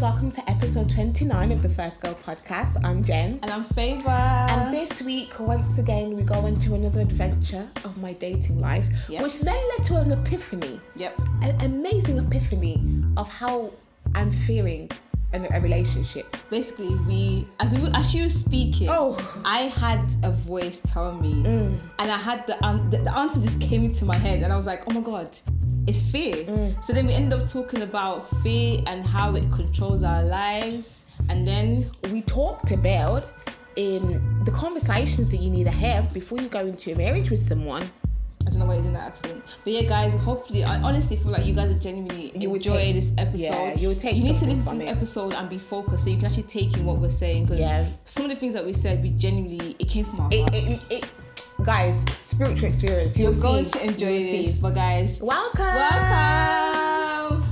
welcome to episode 29 of the First Girl podcast. I'm Gen. And I'm Favour. And this week, once again, we go into another adventure of my dating life, Yep. which then led to an epiphany, Yep. an amazing epiphany of how I'm feeling in a relationship. Basically, we as we, as she was speaking, Oh. I had a voice tell me, and I had the, um, the the answer just came into my head, and I was like, oh my god, it's fear. So then we ended up talking about fear and how it controls our lives, and then We talked about in the conversations that you need to have before you go into a marriage with someone. I don't know why it's in that accent, but yeah, guys. Hopefully, I honestly feel like you guys will genuinely You enjoy take- this episode. yeah, you would take You need to listen to this it. episode and be focused, so you can actually take in what we're saying. Because Yeah. some of the things that we said, we genuinely it came from our It, hearts. it, it, guys, spiritual experience. You're You'll going to enjoy this, see. but guys, Welcome. welcome.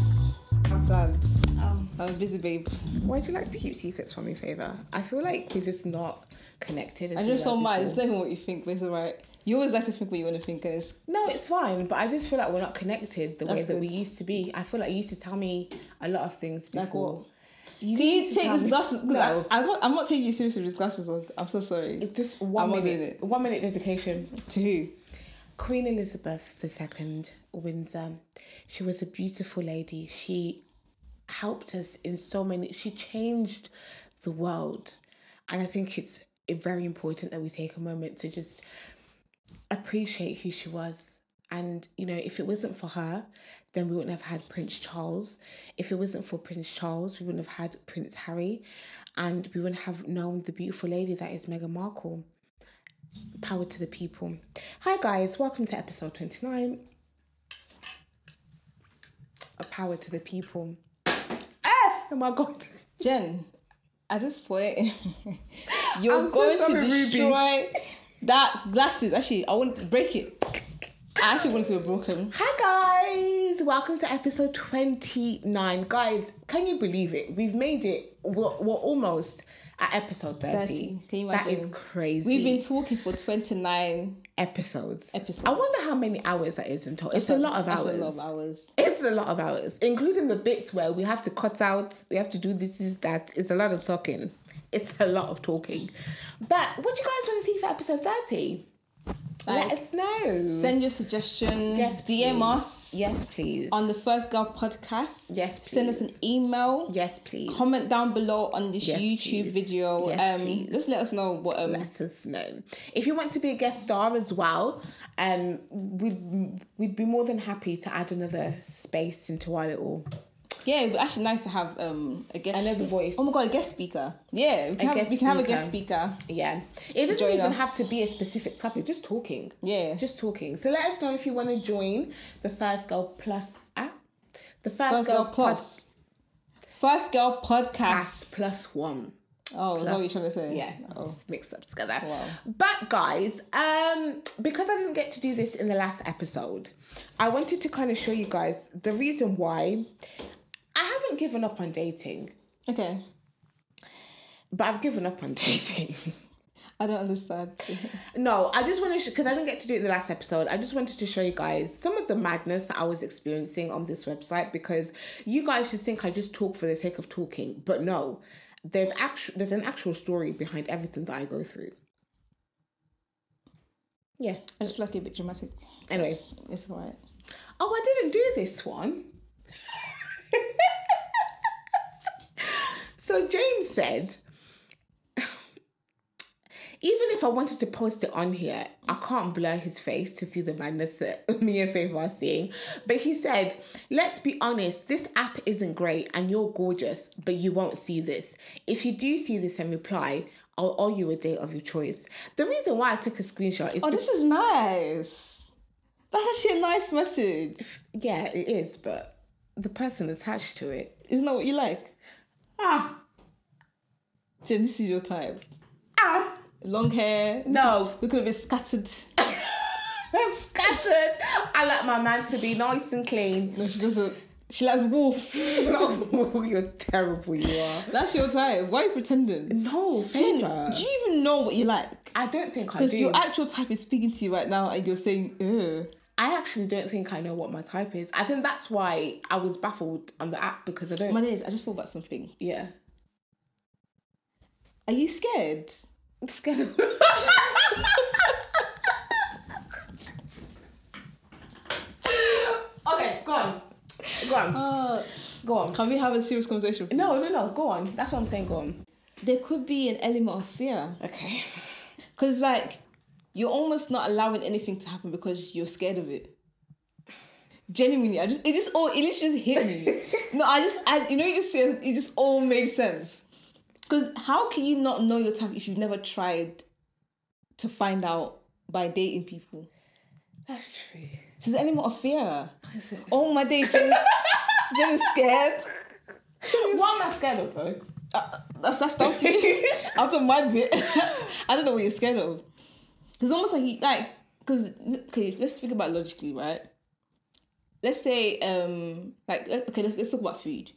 Have plans. Um, I'm busy, babe. Why do you like to keep secrets from me, Favour? I feel like we're just not connected. I were so much. It's not even what you think, but it's alright. You always like to think what you want to think, and it's No, it's fine, but I just feel like we're not connected the way That's that we used to be. I feel like you used to tell me a lot of things Like before. what? You Can you take me- glasses? No, I, I got, I'm not taking you seriously with these glasses on. I'm so sorry. just one I'm minute. One minute dedication. To who? Queen Elizabeth II, Windsor. She was a beautiful lady. She helped us in so many. She changed the world, and I think it's very important that we take a moment to just appreciate who she was. And you know, if it wasn't for her, then we wouldn't have had Prince Charles. If it wasn't for Prince Charles, we wouldn't have had Prince Harry, and we wouldn't have known the beautiful lady that is Meghan Markle. Power to the people. Hi guys, welcome to episode 29. A power to the people. Ah! Oh my god. Gen, at this point, you're I'm so going sorry, to Ruby. That glasses. Actually, I want to break it. I actually want to be broken. Hi guys, welcome to episode 29. Guys, can you believe it? We've made it. We're, we're almost at episode 30. 30. Can you imagine? That is crazy. We've been talking for 29 episodes. Episodes. I wonder how many hours that is in total. It's a lot of hours. a lot of hours. It's a lot of hours, including the bits where we have to cut out, we have to do this, is that. It's a lot of talking. It's a lot of talking. But what do you guys want to see for episode 30? Let us know. Send your suggestions. Yes, DM please. us. Yes, please. On the First Girl podcast. Yes, please. Send us an email. yes, please. Comment down below on this Yes, YouTube please. video. Yes, um, please. just let us know what um, let us know. If you want to be a guest star as well, um, we'd we'd be more than happy to add another space into our little yeah, it'd be actually nice to have um a guest. another voice. Oh my god, a guest speaker. Yeah, we can, have, we can have a guest speaker. Yeah, it doesn't Join even us. have to be a specific topic. Just talking. Yeah. just talking. So let us know if you want to join the First Girl Plus app, the First, First Girl Plus. First Girl Podcast. Plus One. Oh, is that what you're Plus- trying to say? Yeah, Oh. mixed up together. Wow. But guys, um, because I didn't get to do this in the last episode, I wanted to kind of show you guys the reason why I haven't given up on dating, Okay. but I've given up on dating. I don't understand. no, I just want to because I didn't get to do it in the last episode. I just wanted to show you guys some of the madness that I was experiencing on this website because you guys just think I just talk for the sake of talking, but no, there's actual there's an actual story behind everything that I go through. Yeah. I just feel like a bit dramatic. Anyway, It's alright. oh, I didn't do this one. So James said, even if I wanted to post it on here, I can't blur his face to see the madness that me and Faith are seeing. But he said, let's be honest, this app isn't great and you're gorgeous, but you won't see this. If you do see this and reply, I'll owe you a date of your choice. The reason why I took a screenshot is Oh, this is nice. That's actually a nice message. yeah, it is, but the person attached to it. Isn't that what you like? Ah, Gen, this is your time. ah, Long hair. no. We could have been scattered. Scattered. I like my man to be nice and clean. No, she doesn't. She likes wolves. no, you're terrible, you are. That's your type. Why are you pretending? No, Gen, Favour. do you even know what you like? I don't think I do. Because your actual type is speaking to you right now and you're saying, ugh. I actually don't think I know what my type is. I think that's why I was baffled on the app because I don't. My days, I just thought about something. yeah. Are you scared? I'm scared of. okay, go on. Go on. Uh, Go on. can we have a serious conversation? No, no, no. Go on. That's what I'm saying. Go on. There could be an element of fear. Okay. Because, like, you're almost not allowing anything to happen because you're scared of it. Genuinely, I just, it just, all, it literally just hit me. no, I just, I, you know, you just said, it just all made sense. Because how can you not know your type if you've never tried to find out by dating people? That's true. So there's an element of fear. Is it? Oh my days, Jenny, Jenny's scared. What am I scared of though? Uh, that's that's down to you. After my bit, I don't know what you're scared of. It's almost like you like because okay, let's speak about logically, right? Let's say um like okay, let's let's talk about food.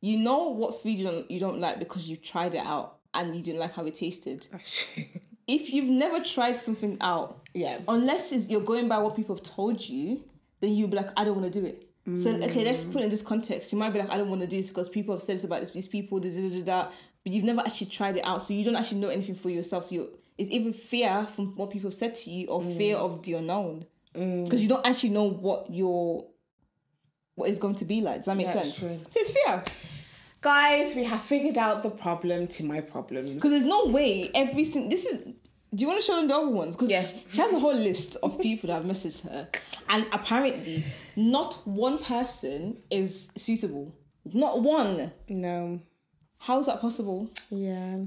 You know what food you don't you don't like because you tried it out and you didn't like how it tasted. Oh, if you've never tried something out, Yeah. unless it's, you're going by what people have told you, then you'll be like, I don't want to do it. So okay, let's mm. put it in this context. You might be like, I don't want to do this because people have said this about this, these people, da, da, da, but you've never actually tried it out, so you don't actually know anything for yourself. So you it's even fear from what people have said to you or mm. fear of the unknown mm. because you don't actually know what your what it's going to be like. Does that make That's sense? true. So it's fear Guys, we have figured out the problem to my problems. because there's no way every single this is. Do you want to show them the other ones? Because Yeah. she has a whole list of people that have messaged her, and apparently, not one person is suitable. Not one. No. How is that possible? Yeah.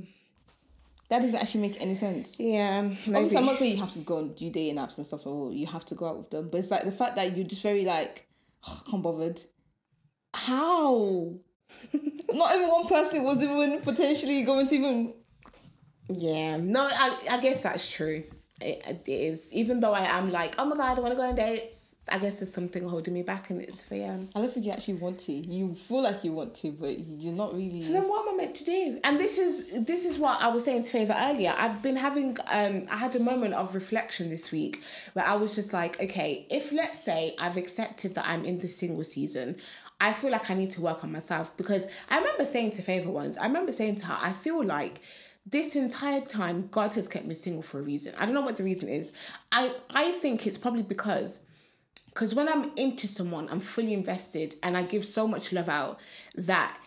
That doesn't actually make any sense. Yeah. Maybe. Obviously, I'm not saying you have to go on do dating apps and stuff, or you have to go out with them. But it's like the fact that you're just very like, oh, can't bothered. How? not even one person was even potentially going to even. Yeah, no, I, I guess that's true. It, it is. Even though I am like, oh my god, I want to go on dates. I guess there's something holding me back, and it's fear. I don't think you actually want to. You feel like you want to, but you're not really. So then, what am I meant to do? And this is this is what I was saying to Favour earlier. I've been having um, I had a moment of reflection this week where I was just like, okay, if let's say I've accepted that I'm in the single season. I feel like I need to work on myself because I remember saying to Favour once, I remember saying to her, I feel like this entire time God has kept me single for a reason. I don't know what the reason is. I I think it's probably because because when I'm into someone, I'm fully invested and I give so much love out that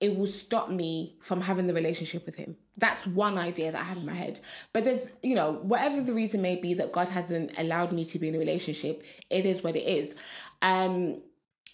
it will stop me from having the relationship with him. That's one idea that I have in my head. But there's, you know, whatever the reason may be that God hasn't allowed me to be in a relationship, it is what it is. Um,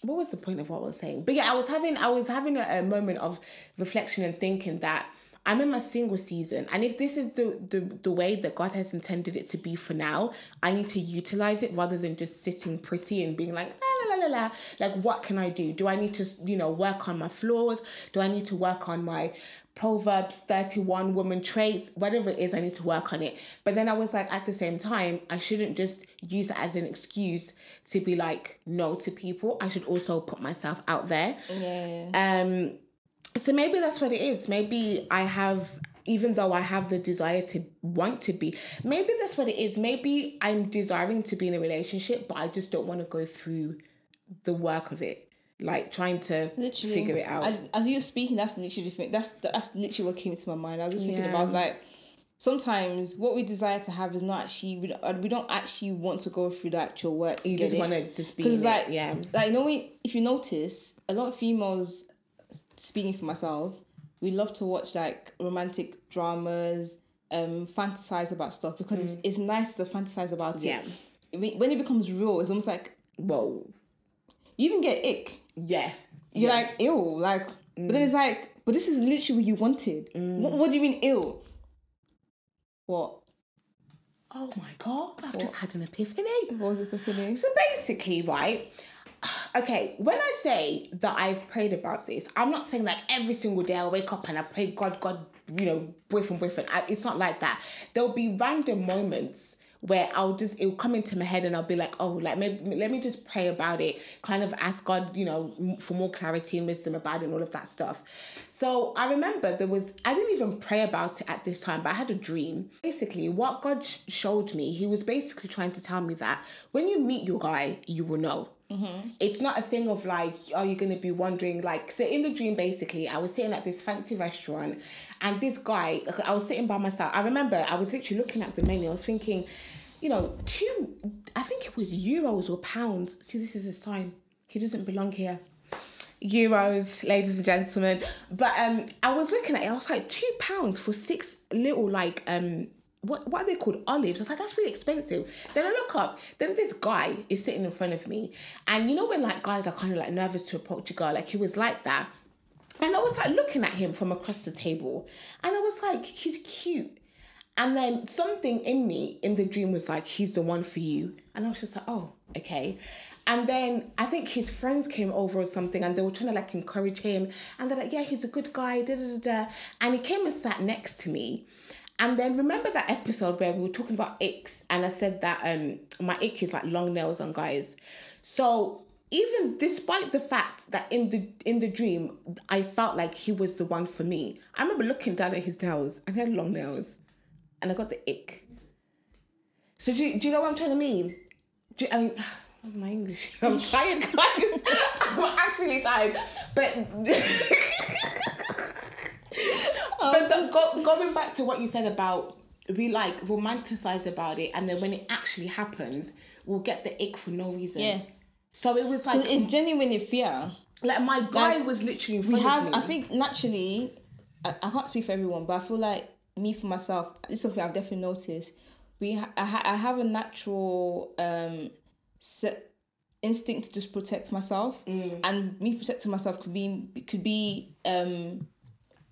what was the point of what I was saying? But yeah, I was having I was having a, a moment of reflection and thinking that I'm in my single season, and if this is the, the the way that God has intended it to be for now, I need to utilize it rather than just sitting pretty and being like la la la la la. Like, what can I do? Do I need to you know work on my flaws? Do I need to work on my Proverbs 31 woman traits, whatever it is, I need to work on it. But then I was like, at the same time, I shouldn't just use it as an excuse to be like no to people. I should also put myself out there. Yeah. Um, so maybe that's what it is. Maybe I have, even though I have the desire to want to be, maybe that's what it is. Maybe I'm desiring to be in a relationship, but I just don't want to go through the work of it, like trying to literally figure it out. I, as you were speaking, that's literally the thing. That's that's literally what came into my mind. I was just thinking about I was like, sometimes what we desire to have is not actually we don't, we don't actually want to go through the actual work. You just want to just be because like. Yeah. like you know if you notice a lot of females speaking for myself we love to watch like romantic dramas um fantasize about stuff because it's, mm. it's nice to fantasize about it Yeah. when when it becomes real it's almost like Whoa. you even get ick Yeah. you're like ew like but then mm. it's like but this is literally what you wanted what, mm. what do you mean ew what Oh my god! I've just had an epiphany. what was it epiphany? So basically, right? Okay, when I say that I've prayed about this, I'm not saying like every single day I wake up and I pray, God, God, you know, boyfriend, boyfriend. I, it's not like that. There'll be random moments where I'll just it'll come into my head and I'll be like, oh, like maybe let me just pray about it, kind of ask God, you know, for more clarity and wisdom about it and all of that stuff. So I remember there was I didn't even pray about it at this time, but I had a dream. Basically, what God sh- showed me, He was basically trying to tell me that when you meet your guy, you will know. It's not a thing of like, are you going to be wondering? Like, so in the dream, basically, I was sitting at this fancy restaurant, and this guy, I was sitting by myself. I remember I was literally looking at the menu. I was thinking, you know, two, I think it was euros or pounds. See, this is a sign. He doesn't belong here. Euros, ladies and gentlemen. But um, I was looking at it. I was like, two pounds for six little like um what what are they called olives? I was like, that's really expensive. Then I look up, then this guy is sitting in front of me, and you know when like guys are kind of like nervous to approach a girl, like he was like that, and I was like looking at him from across the table, and I was like, he's cute. And then something in me in the dream was like, he's the one for you. And I was just like, oh, okay. And then I think his friends came over or something and they were trying to like encourage him. And they're like, yeah, he's a good guy, da da da. da. And he came and sat next to me. And then remember that episode where we were talking about icks and I said that um my ick is like long nails on guys. So even despite the fact that in the in the dream I felt like he was the one for me, I remember looking down at his nails and he had long nails, and I got the ick. So do you, do you know what I'm trying to mean? Do you, I mean, my English. I'm tired, guys. I'm actually tired, but. but the, go, going back to what you said about we like romanticize about it and then when it actually happens we'll get the ick for no reason Yeah. so it was like It's genuinely fear. like my guy like, was literally in We have, I think, naturally, I, I can't speak for everyone, but I feel like me for myself, this is something I've definitely noticed. We, ha- I, ha- I have a natural um, set instinct to just protect myself, and me protecting myself could be could be um,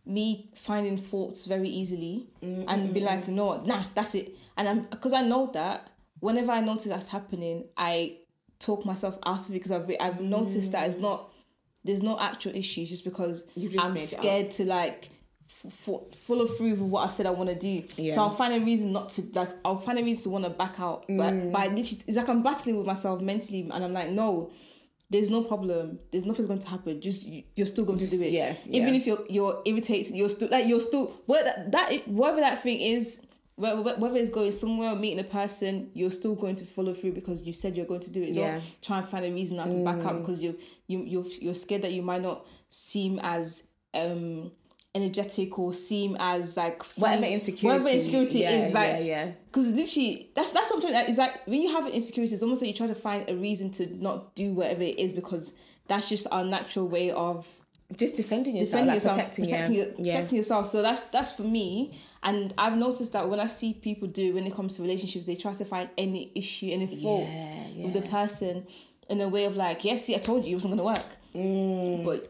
me finding faults very easily mm, and be mm, like, mm. no, nah, that's it. And I'm because I know that whenever I notice that's happening, I talk myself out of it because I've I've noticed that it's not there's no actual issues just because just I'm made it up. scared to like f- f- follow through with what I've said I want to do. Yeah. So I'll find a reason not to like I'll find a reason to want to back out. Mm. But but I literally it's like I'm battling with myself mentally and I'm like no. There's no problem. There's nothing's going to happen. Just you, you're still going to do it. yeah, Even yeah. if you're you're irritated, you're still like you're still whether that, whatever that thing is, whether, whether it's going somewhere or meeting a person, you're still going to follow through because you said you're going to do it. Yeah. Don't try and find a reason not to back up because you you you're you're scared that you might not seem as um energetic or seem as like free- whatever insecurity whatever insecurity yeah, is like yeah yeah because literally that's that's what I'm trying to, it's like when you have an insecurity it's almost like you try to find a reason to not do whatever it is because that's just our natural way of just defending yourself defending like yourself, protecting, protecting, yeah. your- yeah yourself. So that's that's for me. And I've noticed that when I see people do when it comes to relationships, they try to find any issue, any fault with the person in a way of like, yes, see, I told you it wasn't gonna work. Mm. But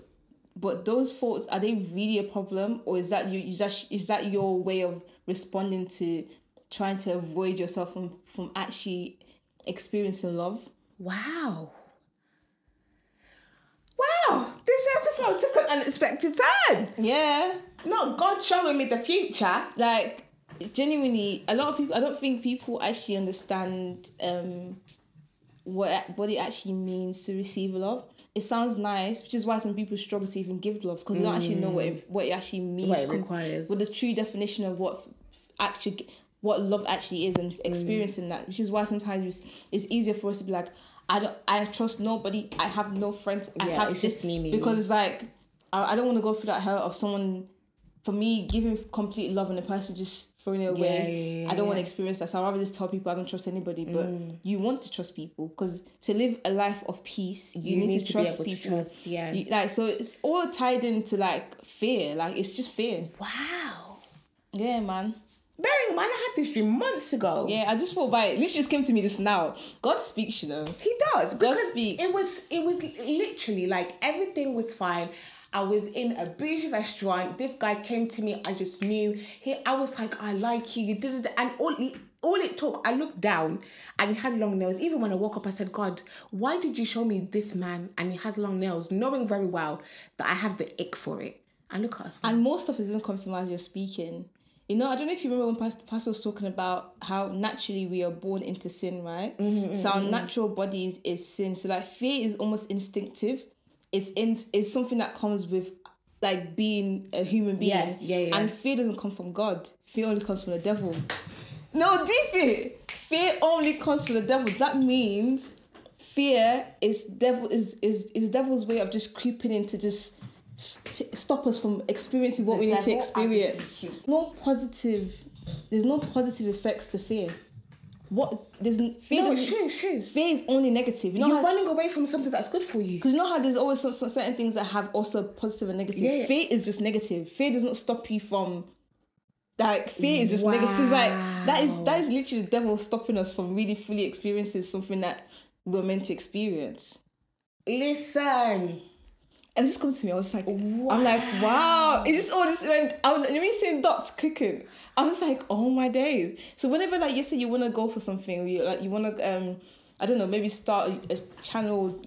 but those thoughts are they really a problem, or is that you? Is that is that your way of responding to trying to avoid yourself from from actually experiencing love? wow wow this episode took an unexpected turn Yeah. not god showing me the future like genuinely a lot of people i don't think people actually understand um what what it actually means to receive love it sounds nice which is why some people struggle to even give love because they don't actually know what it, what it actually means What it requires. what the true definition of what actually what love actually is and experiencing that which is why sometimes it's, it's easier for us to be like i don't i trust nobody i have no friends i Yeah, have it's this just me, me, because it's like I, I don't want to go through that hurt of someone for me giving complete love and the person just throwing it away. Yeah, yeah, i don't want to experience that. So i'd rather just tell people i don't trust anybody but Mm. you want to trust people. Because to live a life of peace you, need, to trust people to trust yeah. You- like so it's all tied into like fear. Like it's just fear. Wow. Yeah man. Bearing in mind i had this dream months ago. Yeah i just thought by it. This just came to me just now. God speaks you know. He does because speaks. it was it was literally like everything was fine. I was in a bougie restaurant. This guy came to me. I just knew he. I was like, I like you. You did it, and all all it took. I looked down, and he had long nails. Even when I woke up, I said, God, why did you show me this man? And he has long nails, knowing very well that I have the ick for it. And look at us. and more stuff is even coming to mind as you're speaking You know, I don't know if you remember when Pastor, Pastor was talking about how naturally we are born into sin, right? Mm-hmm, so our natural bodies is sin. So like fear is almost instinctive. It's in it's something that comes with like being a human being. Yeah, yeah, yeah. And fear doesn't come from God. Fear only comes from the devil. No, deep it. Fear only comes from the devil. That means fear is devil is is is devil's way of just creeping in to just st- stop us from experiencing what The we need to experience. No positive. There's no positive effects to fear. What there's fear. No, it's true, it's true. Fear is only negative. You know You're how running away from something that's good for you. because you know how there's always some, some certain things that have also positive and negative. Yeah, yeah. Fear is just negative. Fear does not stop you from like fear is just negative. It's like that is that is literally the devil stopping us from really fully experiencing something that we're meant to experience. Listen. And just come to me, I was like, I'm like, wow. It just all just went. I was, let me say dots clicking. I was like, oh my days. So whenever like you say you want to go for something, or you like you want to um. I don't know, maybe start a, a channel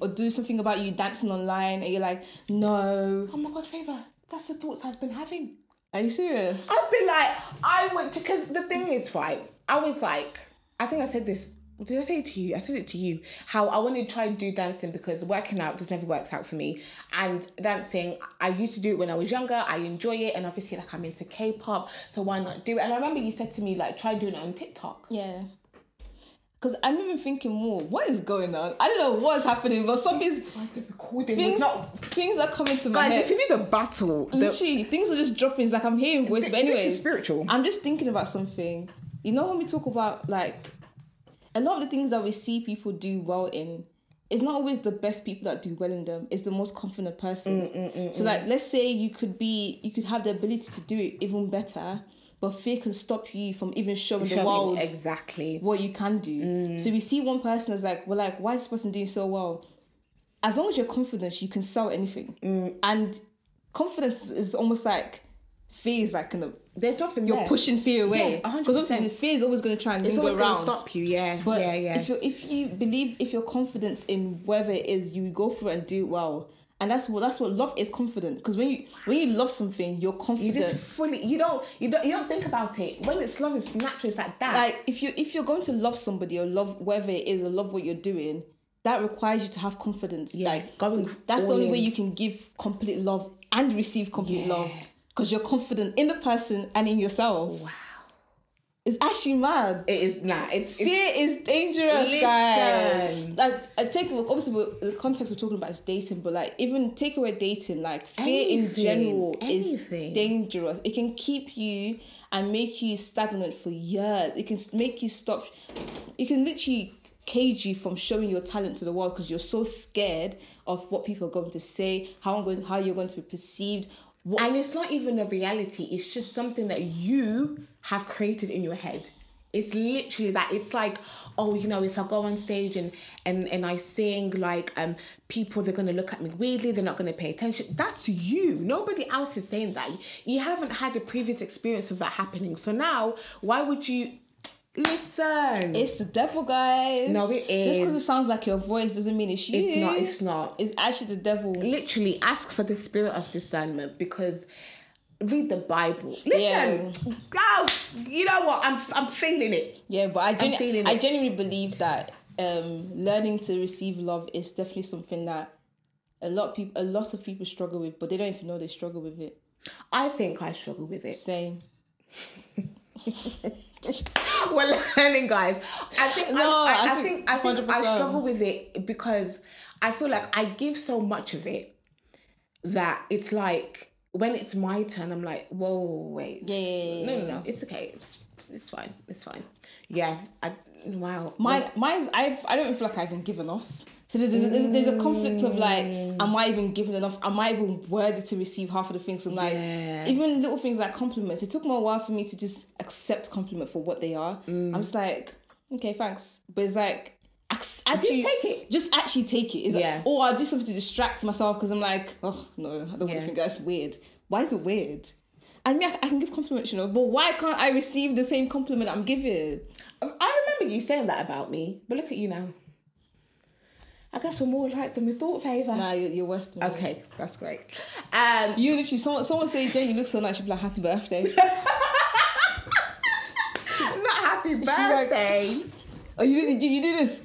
or do something about you dancing online, and you're like, no. Oh my god, Favour. That's the thoughts I've been having. Are you serious? I've been like, I went to because the thing is, right? I was like, I think I said this. Did I say it to you? I said it to you. How I want to try and do dancing because working out just never works out for me. And dancing, I used to do it when I was younger. I enjoy it, and obviously, like I'm into K-pop, so why not do it? And I remember you said to me like, try doing it on TikTok. Yeah. Because I'm even thinking more, what is going on? I don't know what's happening, but something's Like the recording things, not. things are coming to my Guys, head. if you need a battle, the, Literally, things are just dropping. It's like I'm hearing voice, but This is anyway, spiritual. I'm just thinking about something. You know, when we talk about like a lot of the things that we see people do well in, it's not always the best people that do well in them. It's the most confident person. Mm, so, like, let's say you could be, you could have the ability to do it even better, but fear can stop you from even showing, the world exactly. what you can do. Mm. So we see one person as like, well, like, why is this person doing so well? As long as you're confident, you can sell anything. Mm. And confidence is almost like fear is like kind of There's nothing you're there. pushing fear away. Yeah, 100%. Because obviously the fear is always going to try and It's always going to stop you. Yeah, But yeah, yeah. if you if you believe if your confidence in whatever it is, you go for it and do it well. And that's what that's what love is confident. Because when you when you love something, you're confident you just fully you don't you don't you don't think about it when it's love it's natural it's like that like if you if you're going to love somebody or love whatever it is or love what you're doing that requires you to have confidence Yeah, like going that's the only way you can give complete love and receive complete Yeah. love because you're confident in the person and in yourself. Wow. It's actually mad. It is nah it's, it's fear is dangerous guys. Like I take obviously the context we're talking about is dating but like even take away dating like fear in general anything. is dangerous. It can keep you and make you stagnant for years. It can make you stop it can literally cage you from showing your talent to the world because you're so scared of what people are going to say how I'm going how you're going to be perceived what and it's not even a reality it's just something that you have created in your head. It's literally that it's like oh you know if i go on stage and and and i sing like um people they're to look at me weirdly they're not to pay attention that's you. Nobody else is saying that. You haven't had a previous experience of that happening. So now why would you listen it's the devil guys No, it is. just because it sounds like your voice doesn't mean it's you it's not it's not It's actually the devil. literally ask for the spirit of discernment because read the Bible. Listen, go. You know what? I'm I'm feeling it. Yeah, but I genu- feeling I genuinely believe that um, learning to receive love is definitely something that a lot of people a lot of people struggle with, but they don't even know they struggle with it. I think I struggle with it. Same. We're learning, guys. I think No, I, I, I think think I think I struggle with it because I feel like I give so much of it that it's like when it's my turn, I'm like, whoa, wait, Yeah, yeah, yeah, no, no, no, it's okay, it's, it's fine, it's fine. Yeah, I wow. Mine, mine's I've I don't feel like I've been given off. So there's, there's, there's, there's a conflict of like, mm. am I even given enough? Am I even worthy to receive half of the things? I'm like, Yeah. even little things like compliments. It took me a while for me to just accept compliment for what they are. Mm. I'm just like, okay, thanks. But it's like, ac- actually take it. Just actually take it. It's like, Yeah. or I'll do something to distract myself because I'm like, oh no, I don't want Yeah. to think that's weird. Why is it weird? And me, I, I can give compliments, you know, but why can't I receive the same compliment I'm giving? I remember you saying that about me, but look at you now. I guess we're more alike than we thought, Favour. Nah, you're, you're worse than me. Okay, that's great. Um, You literally, someone, someone say, Jay, you look so nice. You'd be like, happy birthday. Not happy like- birthday. Oh, you did you, you did this?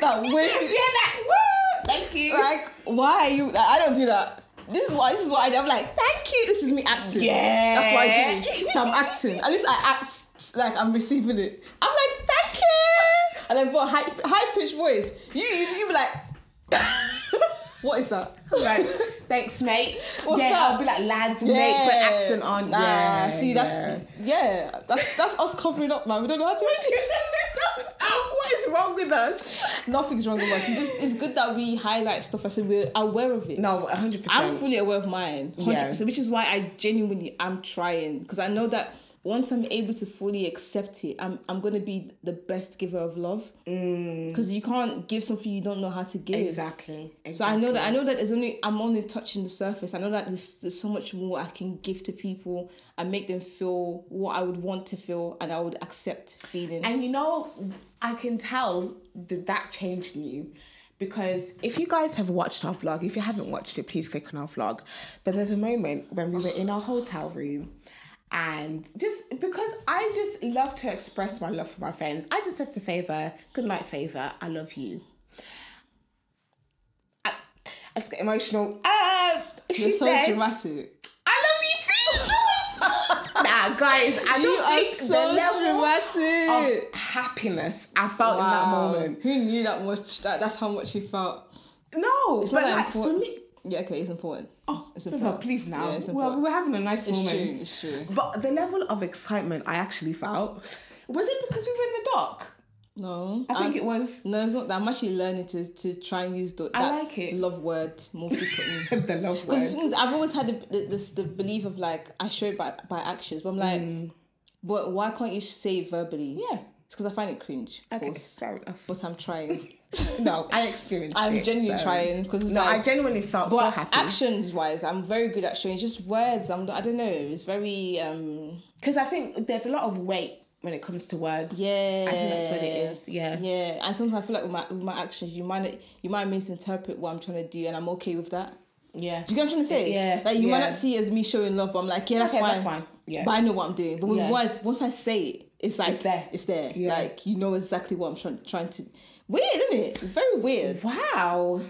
That way. yeah, that. Woo! Thank you. Like, why are you? Like, I don't do that. This is why. This is why I do. I'm like, thank you. This is me acting. Yeah. That's what I do. So I'm acting. At least I act like I'm receiving it. I'm like, thank you. And then, but high high pitched voice. You you you be like, what is that? Like, thanks, mate. What's yeah, that? I'll be like, lads, mate, put accent on. Nah, yeah, see, yeah. that's yeah, that's that's us covering up, man. We don't know how to what is wrong with us? Nothing's wrong with us. It's just it's good that we highlight stuff as so we're aware of it. No, 100%. I'm fully aware of mine, hundred Yeah. percent, which is why I genuinely am trying because I know that once I'm able to fully accept it, I'm I'm gonna be the best giver of love. Mm. Because you can't give something you don't know how to give. exactly. exactly. So I know that I know that there's only I'm only touching the surface. I know that there's, there's so much more I can give to people and make them feel what I would want to feel and I would accept feeling. And you know, I can tell that that changed in you. Because if you guys have watched our vlog, if you haven't watched it, please click on our vlog. But there's a moment when we were in our hotel room and just because I just love to express my love for my friends, I just said to Favour, good night, Favour, I love you. I, I just get emotional. Uh, she You're so said, dramatic. I love you too. nah, guys, I You don't are so the level dramatic. of happiness I felt in that moment. Who knew that much? That that's how much he felt. No, It's but like for me, Yeah, okay, it's important. oh, it's important. please now. Yeah, well, we're having a nice It's moment. true, it's true. But the level of excitement I actually felt was it because we were in the dock? No, I think I'm- it was No, it's not that. I'm actually learning to, to try and use the, I like it. love word more frequently. the love Because word. is, I've always had the, the, this, the belief of like I show it by, by actions, but I'm like, but why can't you say it verbally? Mm. Yeah. it's because I find it cringe. Okay, course, but I'm trying. No, I experienced I'm it. genuinely so- trying because No, like, I genuinely felt so but happy. actions wise, I'm very good at showing. It's just words. I'm. I don't know. It's very. um Because I think there's a lot of weight when it comes to words. Yeah, I think that's what it is. Yeah. Yeah, and sometimes I feel like with my with my actions, you might you might misinterpret what I'm trying to do, and I'm okay with that. Yeah. Do you get what I'm trying to say? Yeah, Like you might not see it as me showing love, but I'm like, yeah, that's Okay, fine. that's fine. Yeah. But I know what I'm doing. But with Yeah. words, once I say it, it's like It's there. It's there. Yeah. Like you know exactly what I'm trying trying to. Weird, isn't it? Very weird. Wow.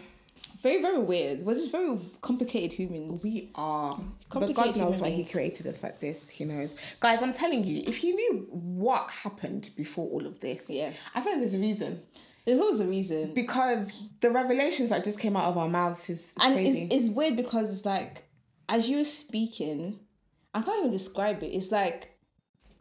Very very weird. We're just very complicated humans. We are. But Complicated God knows human why He created us like this. He knows. Guys, I'm telling you, if you knew what happened before all of this, Yeah. I think there's a reason. There's always a reason. Because the revelations that just came out of our mouths is, is and crazy. it's, it's weird because it's like as you were speaking i can't even describe it it's like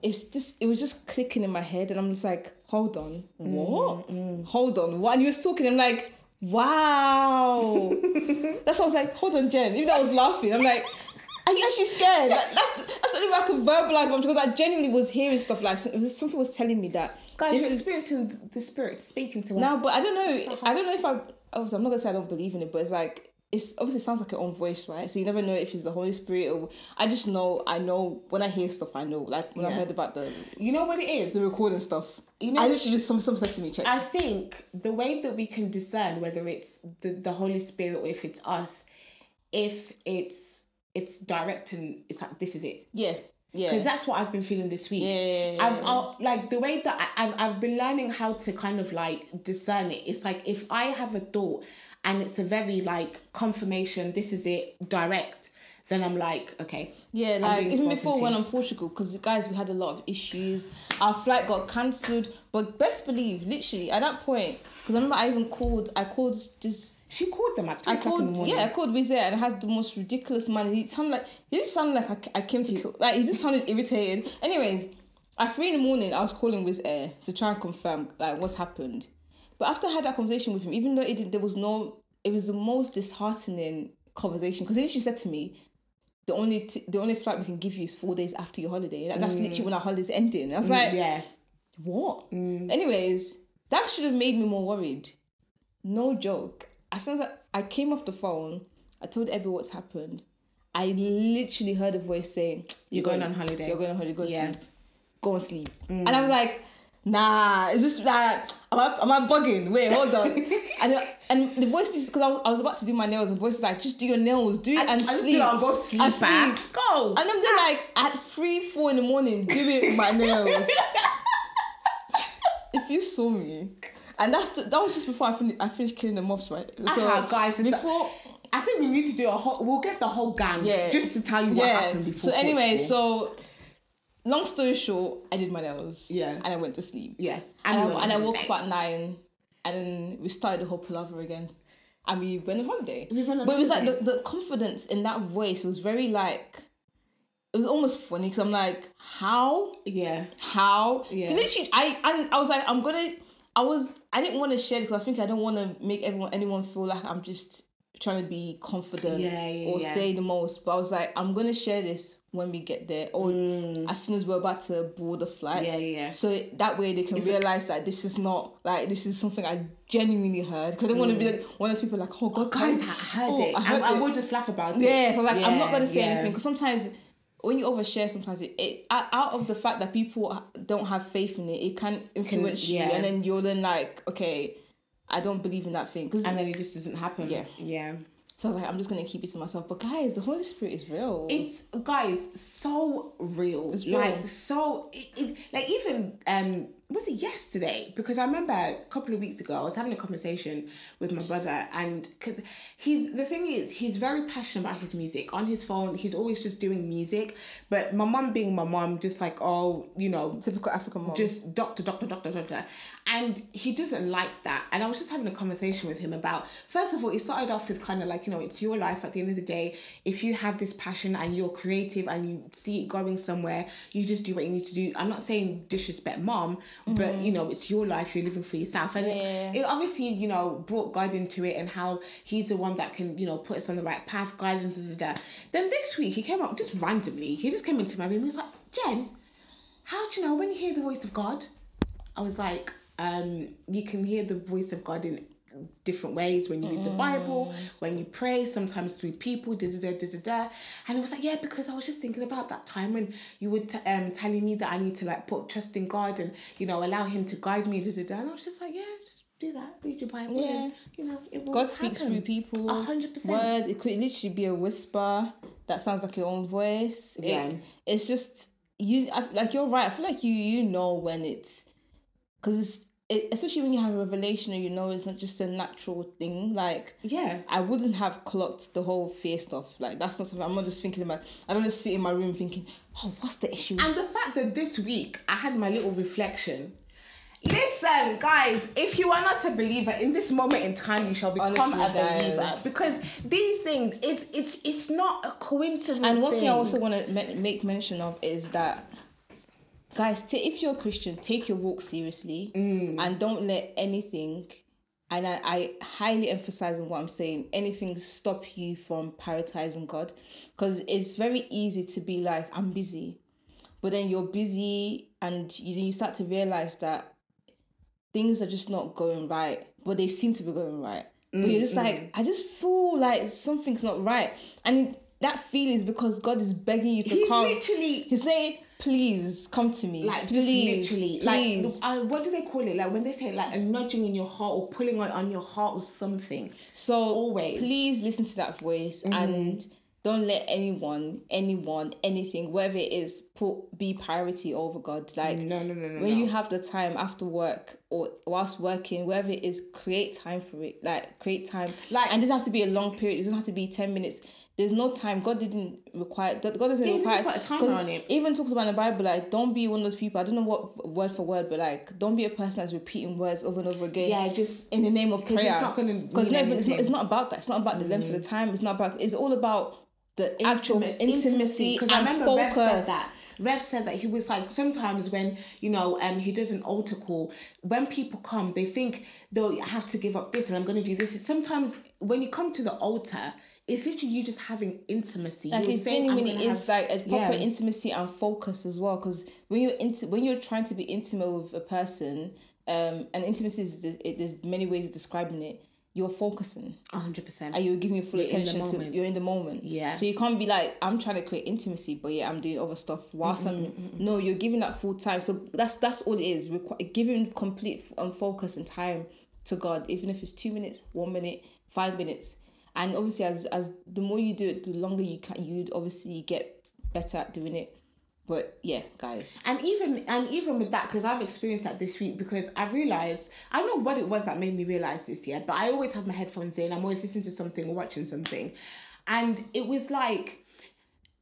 it's just it was just clicking in my head and i'm just like hold on. Mm, what? Mm. hold on. What? And you was talking i'm like wow. That's why i was like hold on Gen. Even though i was laughing i'm like are you actually scared? Like, that's that's the only way i could verbalize one because i genuinely was hearing stuff like was something was telling me that Guys, this you're experiencing the spirit speaking to us. no, but I don't know. I don't know if I. Obviously, I'm not gonna say I don't believe in it, but it's like it's obviously sounds like your own voice, right? So you never know if it's the Holy Spirit or. I just know. I know when I hear stuff. I know. Like when I heard about the You know what it is? the recording stuff. You know- I literally just some said to me, check. I think the way that we can discern whether it's the, the Holy Spirit or if it's us, if it's it's direct and it's like this is it. yeah, yeah. Because that's what I've been feeling this week. Yeah, yeah, yeah, I've, I'll, like the way that I, I've I've been learning how to kind of like discern it. It's like if I have a thought and it's a very like confirmation, this is it, direct. Then I'm like, okay. Yeah, like even before we went on Portugal, because guys, we had a lot of issues. Our flight got cancelled, but best believe, literally at that point, because I remember I even called. I called this She called them at three I o'clock in the called, yeah, I called Wizz Air and had the most ridiculous man. He sounded like he didn't sound like I, I came to kill. Like he just sounded irritated. Anyways, at three in the morning, I was calling Wizz Air to try and confirm like what's happened. But after I had that conversation with him, even though it did, there was no, it was the most disheartening conversation because he literally said to me, "The only t- the only flight we can give you is four days after your holiday. Like, that's literally mm. when our holiday's ending." I was mm, like, Mm. yeah. what? Mm. Anyways, that should have made me more worried. No joke. As soon as I, I came off the phone, I told Ebby what's happened. I literally heard a voice saying, You're going on holiday." You're going on holiday. Go Yeah. sleep. Go and sleep." And I was like, "Nah, is this that? Am I, am I bugging? Wait, hold on." and and the voice is because I, was- I was about to do my nails. And the voice is like, "Just do your nails, do it and, I sleep." and go sleep, And ah. Go. And I'm then like at three, four in the morning doing my nails. if you saw me, and that's the, that was just before I finished. I finished killing the moths, right? So Ah, guys, before. I think we need to do a whole. We'll get the whole gang. Yeah. Just to tell you what happened before. So anyway, so long story short, I did my nails. Yeah. And I went to sleep. yeah, And, we I, and I woke up at nine, and we started the whole palaver again, and we went on holiday. We went on but it was like the, the confidence in that voice was very like. It was almost funny because I'm like, how, Yeah, how? Yeah. Literally, I and I was like, I'm gonna. I was. I didn't want to share because I was thinking I don't want to make everyone anyone feel like I'm just trying to be confident Yeah, yeah, or yeah. say the most. But I was like, I'm gonna share this when we get there, or as soon as we're about to board the flight. Mm. Yeah, yeah, yeah. So that way they can realize that this is not like this is something I genuinely heard because I don't want to be like, one of those people like, oh God, guys, I heard oh, it. I heard I, I it. will just laugh about it. Yeah, so like I'm not gonna say yeah. anything because sometimes when you overshare, sometimes it, it out of the fact that people don't have faith in it, it can influence you, yeah. and then you're then like, okay, I don't believe in that thing because. And then it just doesn't happen. Yeah. yeah. So I was like, I'm just gonna keep it to myself. But guys, the Holy Spirit is real. It's guys so real. It's real. Like so, it, it, like even um was it yesterday? Because I remember a couple of weeks ago I was having a conversation with my brother, and because he's the thing is he's very passionate about his music. On his phone, he's always just doing music. But my mum being my mum, just like oh you know typical African mom. just doctor, doctor, doctor, doctor. And he doesn't like that. And I was just having a conversation with him about, first of all, it started off with kind of like, you know, it's your life at the end of the day. If you have this passion and you're creative and you see it going somewhere, you just do what you need to do. I'm not saying disrespect mom, but, you know, it's your life, you're living for yourself. And Yeah. it, it obviously, you know, brought God into it and how he's the one that can, you know, put us on the right path, guidance, da, da, da. Then this week he came up just randomly. He just came into my room. He was like, Gen, how do you know when you hear the voice of God? I was like, um, you can hear the voice of God in different ways when you read the Bible, when you pray, sometimes through people, da da da da da da. And it was like, yeah, because I was just thinking about that time when you were t- um telling me that I need to like put trust in God and you know allow Him to guide me, da da da. And I was just like, yeah, just do that, read your Bible, Yeah. and, you know, it will God speaks happen. through people. A hundred percent. Word. It could literally be a whisper that sounds like your own voice. It- Yeah. it's just you. I, like you're right. I feel like you you know when it's because it's it, especially when you have a revelation and you know it's not just a natural thing. Like Yeah. I wouldn't have clocked the whole fear stuff. Like that's not something. I'm not just thinking about. I don't just sit in my room thinking, oh, what's the issue? And the fact that this week I had my little reflection. Listen, guys, if you are not a believer in this moment in time, you shall become Honestly, a believer because these things, it's it's it's not a coincidence. And one thing I also want to make mention of is that, guys, ta if you're a Christian, take your walk seriously mm. and don't let anything, and I, I highly emphasize on what I'm saying, anything stop you from prioritizing God. Because it's very easy to be like, I'm busy. But then you're busy and you, you start to realize that things are just not going right, but they seem to be going right. But you're just mm, like, mm. I just feel like something's not right. And that feeling is because God is begging you to He's come. literally He's saying, please come to me. like please, just literally please. like uh, what do they call it? Like when they say like a nudging in your heart or pulling on, on your heart or something. So Always. Mm-hmm. please listen to that voice and don't let anyone, anyone, anything, whatever it is, put be priority over God. Like No, no, no, no. when no. you have the time after work or whilst working, wherever it is, create time for it. Like create time. Like- and it doesn't have to be a long period. It doesn't have to be ten minutes. There's no time. God didn't require. God doesn't Yeah, require. doesn't put a on it. Even talks about in the Bible, like don't be one of those people. I don't know what word for word, but like don't be a person that's repeating words over and over again yeah, just in the name of 'Cause it's prayer. not gonna because never it's not, it's not about that. It's not about the length of the mm. time. It's not about. It's all about the actual intimate- intimacy, and I remember Rev said focus. that. Rev said that he was like sometimes when you know um he does an altar call when people come they think they'll have to give up this and I'm going to do this. Sometimes when you come to the altar, it's literally you just having intimacy. Like You're it saying, genuinely is have-" like a proper Yeah. intimacy and focus as well. Because when you're into when you're trying to be intimate with a person, um, and intimacy is it, there's many ways of describing it. You're focusing. Hundred percent. and you're giving your full You're attention to you're in the moment. Yeah. so you can't be like i'm trying to create intimacy but yeah i'm doing other stuff whilst i'm no you're giving that full time. So that's that's all it is. Requ- giving complete um, focus and time to god even if it's two minutes one minute five minutes. And obviously as as the more you do it the longer you can you'd obviously get better at doing it But yeah, guys. And even and even with that, because I've experienced that this week, because I realized I don't know what it was that made me realize this year, but I always have my headphones in. I'm always listening to something or watching something, and it was like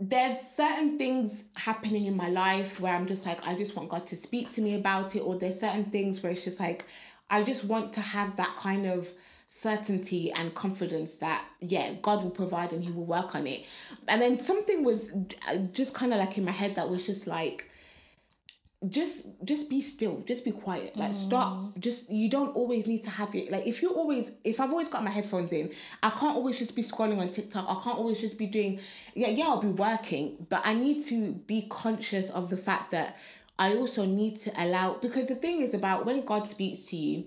there's certain things happening in my life where I'm just like I just want God to speak to me about it, or there's certain things where it's just like I just want to have that kind of certainty and confidence that yeah god will provide and he will work on it. And then something was uh, just kind of like in my head that was just like just just be still just be quiet. Like stop just you don't always need to have it like if you always if i've always got my headphones in i can't always just be scrolling on tiktok. I can't always just be doing yeah yeah i'll be working but i need to be conscious of the fact that i also need to allow because the thing is about when god speaks to you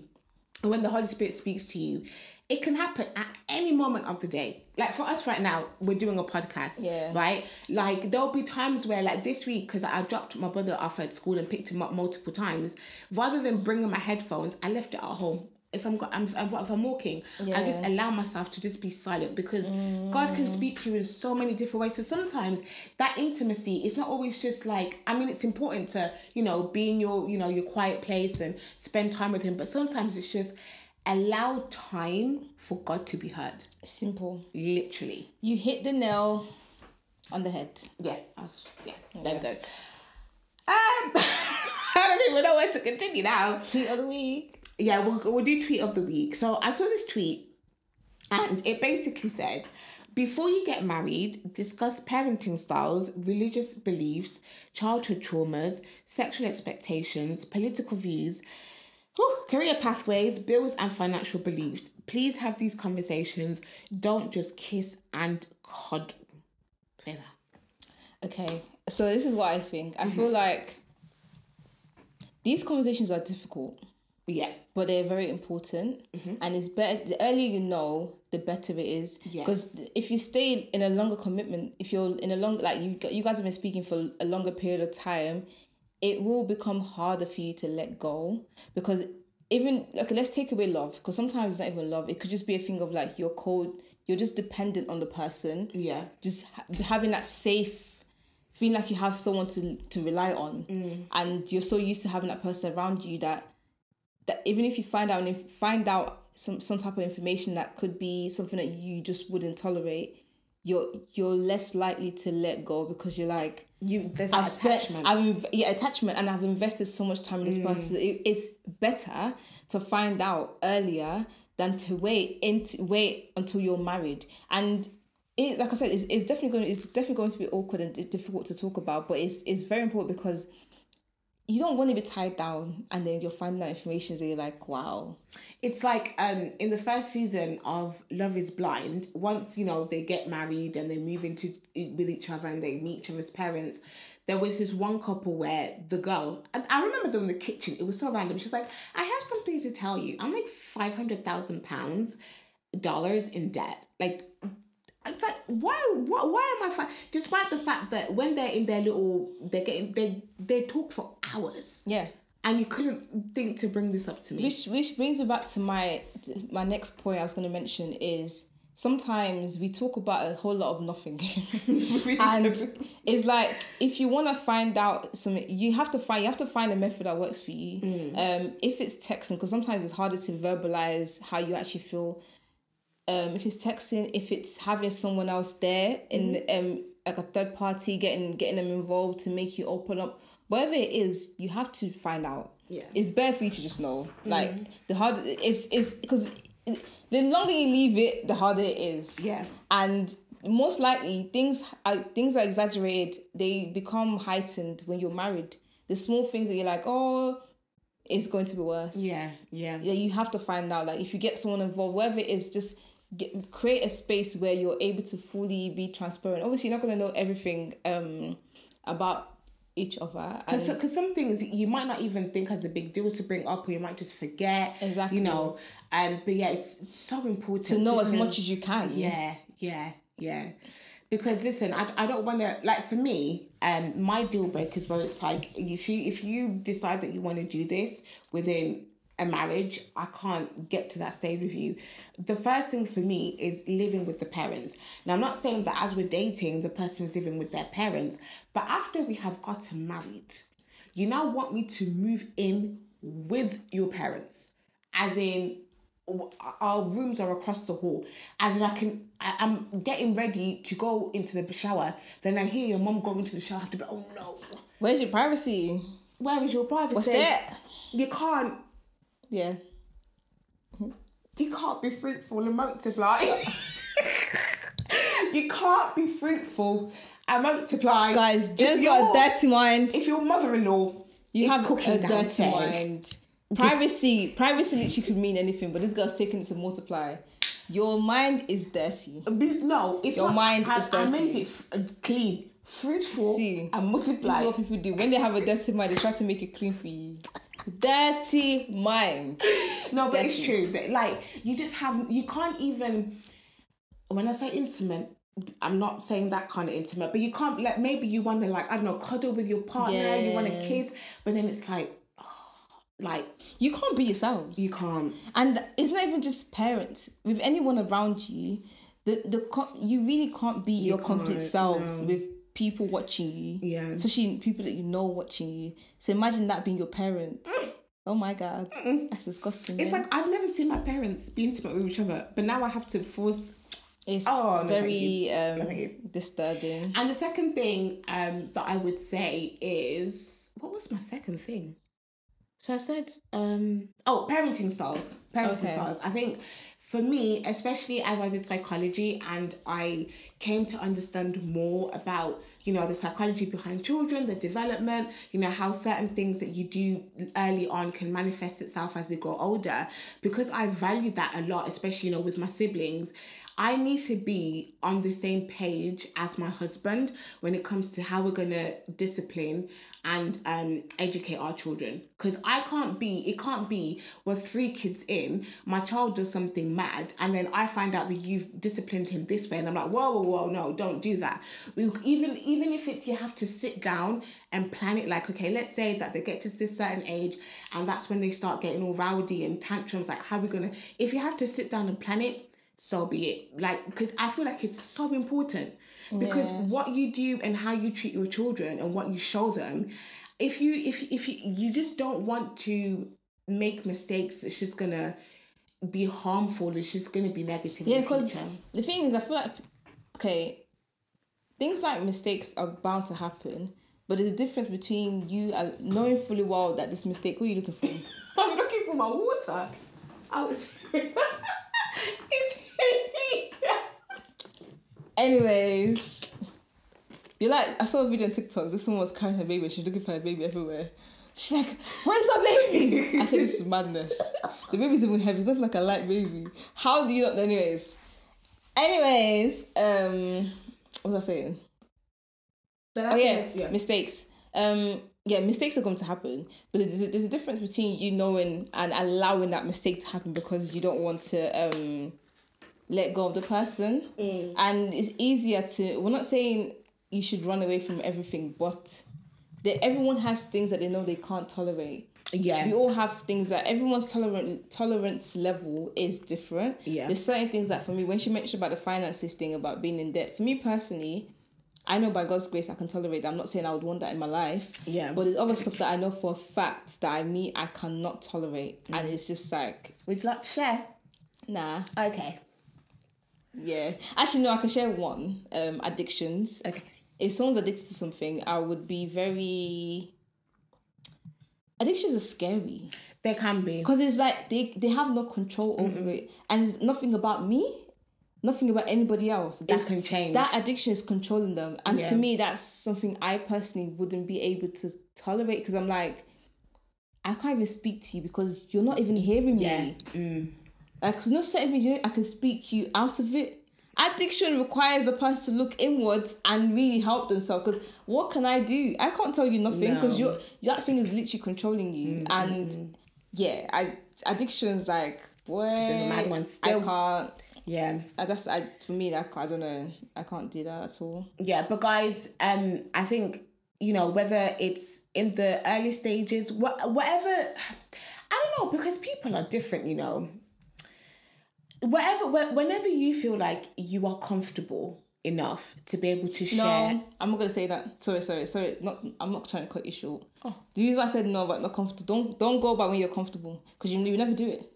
when the Holy Spirit speaks to you, it can happen at any moment of the day. Like for us right now, we're doing a podcast. Yeah. Right? Like there'll be times where, like this week, because I dropped my brother off at school and picked him up multiple times, rather than bringing my headphones, I left it at home. If I'm, I'm if I'm walking, I just allow myself to just be silent because God can speak to you in so many different ways. So sometimes that intimacy is not always just like I mean it's important to you know be in your you know your quiet place and spend time with Him, but sometimes it's just allow time for God to be heard. Simple. Literally, You hit the nail on the head. yeah, I was- yeah. There we go. Um, I don't even know where to continue now. Tweet of the week. Yeah, we'll, we'll do tweet of the week. So I saw this tweet and it basically said, before you get married, discuss parenting styles, religious beliefs, childhood traumas, sexual expectations, political views, whew, career pathways, bills, and financial beliefs. Please have these conversations. Don't just kiss and cuddle. Say that. Okay, so this is what I think. I feel mm-hmm. like these conversations are difficult, Yeah. but they're very important, mm-hmm. and it's better. The earlier you know, the better it is. Because if you stay in a longer commitment, if you're in a long like you you guys have been speaking for a longer period of time, it will become harder for you to let go because even okay, let's take away love because sometimes it's not even love. It could just be a thing of like you're cold. You're just dependent on the person Yeah. just ha- having that safe feeling like you have someone to to rely on mm. and you're so used to having that person around you that that even if you find out and if find out some some type of information that could be something that you just wouldn't tolerate you're you're less likely to let go because you're like You there's I've attachment. I've yeah attachment, and I've invested so much time in this person. Mm. It, it's better to find out earlier than to wait into wait until you're married. And it, like I said, it's, it's definitely going it's definitely going to be awkward and difficult to talk about. But it's it's very important because you don't want to be tied down, and then you're finding out information that you're like, wow, it's like um in the first season of Love is Blind, once you know they get married and they move into with each other and they meet each other's parents, there was this one couple where the girl I remember them in the kitchen, it was so random. She's like, I have something to tell you. I'm like five hundred thousand pounds dollars in debt. Like it's like why why, why am I fi-? despite the fact that when they're in their little they're getting they they talk for hours yeah. and you couldn't think to bring this up to me. Which which brings me back to my my next point I was going to mention is sometimes we talk about a whole lot of nothing, and it's like if you want to find out something, you have to find you have to find a method that works for you. Um, if it's texting, because sometimes it's harder to verbalize how you actually feel. Um, if it's texting, if it's having someone else there in um like a third party getting getting them involved to make you open up, whatever it is, you have to find out Yeah. it's better for you to just know. Like the harder it's it's because the longer you leave it, the harder it is. Yeah. And most likely things are things are exaggerated. They become heightened when you're married. The small things that you're like, oh, it's going to be worse. Yeah, yeah. Yeah, you have to find out. Like if you get someone involved, whatever it is, just get, create a space where you're able to fully be transparent. Obviously, you're not going to know everything um about each other. And Because some things you might not even think as a big deal to bring up, or you might just forget. Exactly. You know, and but yeah, it's, it's so important To know as much as you can. Yeah, yeah, yeah. Because listen, I, I don't want to like for me, um, my deal breakers where it's like if you if you decide that you want to do this within a marriage. I can't get to that stage with you. The first thing for me is living with the parents. Now, I'm not saying that as we're dating, the person is living with their parents, but after we have gotten married, you now want me to move in with your parents, as in our rooms are across the hall. As in, I can, I, I'm getting ready to go into the shower. Then I hear your mom going to the shower. I have to be, oh no, Where's your privacy? where is your privacy? What's that? You can't, Yeah. you can't be fruitful and multiply. you can't be fruitful and multiply. Guys, Gen's got a dirty mind. If your mother-in-law You is have cooking a dirty mind. Privacy, privacy literally could mean anything, but this girl's taking it to multiply. Your mind is dirty. No, it's Your not. mind I, is I made it f- uh, clean, fruitful, See, and This multiply. is what people do when they have a dirty mind. They try to make it clean for you. Dirty mind. No, but it's true. That like you just have you can't even. When I say intimate, I'm not saying that kind of intimate, but you can't like maybe you want to like I don't know cuddle with your partner, you want to kiss, but then it's like, like You can't be yourselves. you can't. and it's not even just parents with anyone around you the the you really can't be your complete can't, selves no. with people watching you Yeah. especially people that you know watching you so imagine that being your parent oh my god that's disgusting It's yeah. like I've never seen my parents be intimate with each other, but now I have to force it's Oh, no, very um No, disturbing And the second thing um, that I would say is what was my second thing? So I said, um, oh, parenting styles. Parenting Okay. styles. I think for me, especially as I did psychology and I came to understand more about, you know, the psychology behind children, the development, you know, how certain things that you do early on can manifest itself as they grow older. Because I value that a lot, especially, you know, with my siblings. I need to be on the same page as my husband when it comes to how we're gonna discipline and um, educate our children. Because I can't be, it can't be we're three kids in, my child does something mad, and then I find out that you've disciplined him this way, and I'm like, whoa, whoa, whoa, no, don't do that. We, even even if it's you have to sit down and plan it, like, okay, let's say that they get to this certain age, and that's when they start getting all rowdy and tantrums. Like, how are we gonna? If you have to sit down and plan it, so be it. Like, because I feel like it's so important. Because Yeah. what you do and how you treat your children and what you show them, if you if if you, you just don't want to make mistakes, it's just gonna be harmful. It's just gonna be negative. yeah in the because the thing is i feel like okay things like mistakes are bound to happen but there's a difference between you uh, knowing fully well that this mistake what are you looking for I'm looking for my water. I was. it's Anyways, you like I saw a video on TikTok. This one was carrying her baby. She's looking for her baby everywhere. She's like, "Where's her baby?" I said, "This is madness. The baby's even heavy. It's not like a light baby. How do you not?" Anyways, anyways, um, what was I saying? But Oh yeah, yeah. mistakes. Um, yeah, mistakes are going to happen, but there's a, there's a difference between you knowing and allowing that mistake to happen because you don't want to um let go of the person, Mm. and it's easier to. We're not saying you should run away from everything, but that everyone has things that they know they can't tolerate. Yeah. We all have things that everyone's tolerant tolerance level is different. Yeah. There's certain things that for me, when she mentioned about the finances thing about being in debt, for me personally, I know by God's grace I can tolerate that. I'm not saying I would want that in my life. Yeah. But there's other stuff that I know for a fact that I me I cannot tolerate. And Mm. it's just like, Would you like to share? nah. Okay. Yeah. Actually no, I can share one. Um addictions. Okay. If someone's addicted to something, I would be very addictions are scary. They can be. because it's like they they have no control over Mm-hmm. it and it's nothing about me nothing about anybody else That's, can change. that addiction is controlling them and to me that's something i personally wouldn't be able to tolerate because i'm like i can't even speak to you because you're not even hearing Yeah. me like 'cause no certain things you know i can speak you out of it addiction requires the person to look inwards and really help themselves because what can i do i can't tell you nothing because No. you're that thing is literally controlling you and yeah i addiction's like boy been a mad one still. i can't Yeah. uh, that's I for me that I don't know I can't do that at all Yeah, but guys, um, I think you know whether it's in the early stages, wha- whatever. I don't know because people are different, you know. Whatever, whenever you feel like you are comfortable enough to be able to share. No, I'm not gonna say that. Sorry, sorry, sorry. Not, I'm not trying to cut you short. Oh. The reason why I said no, but not comfortable. Don't don't go by when you're comfortable because you you never do it.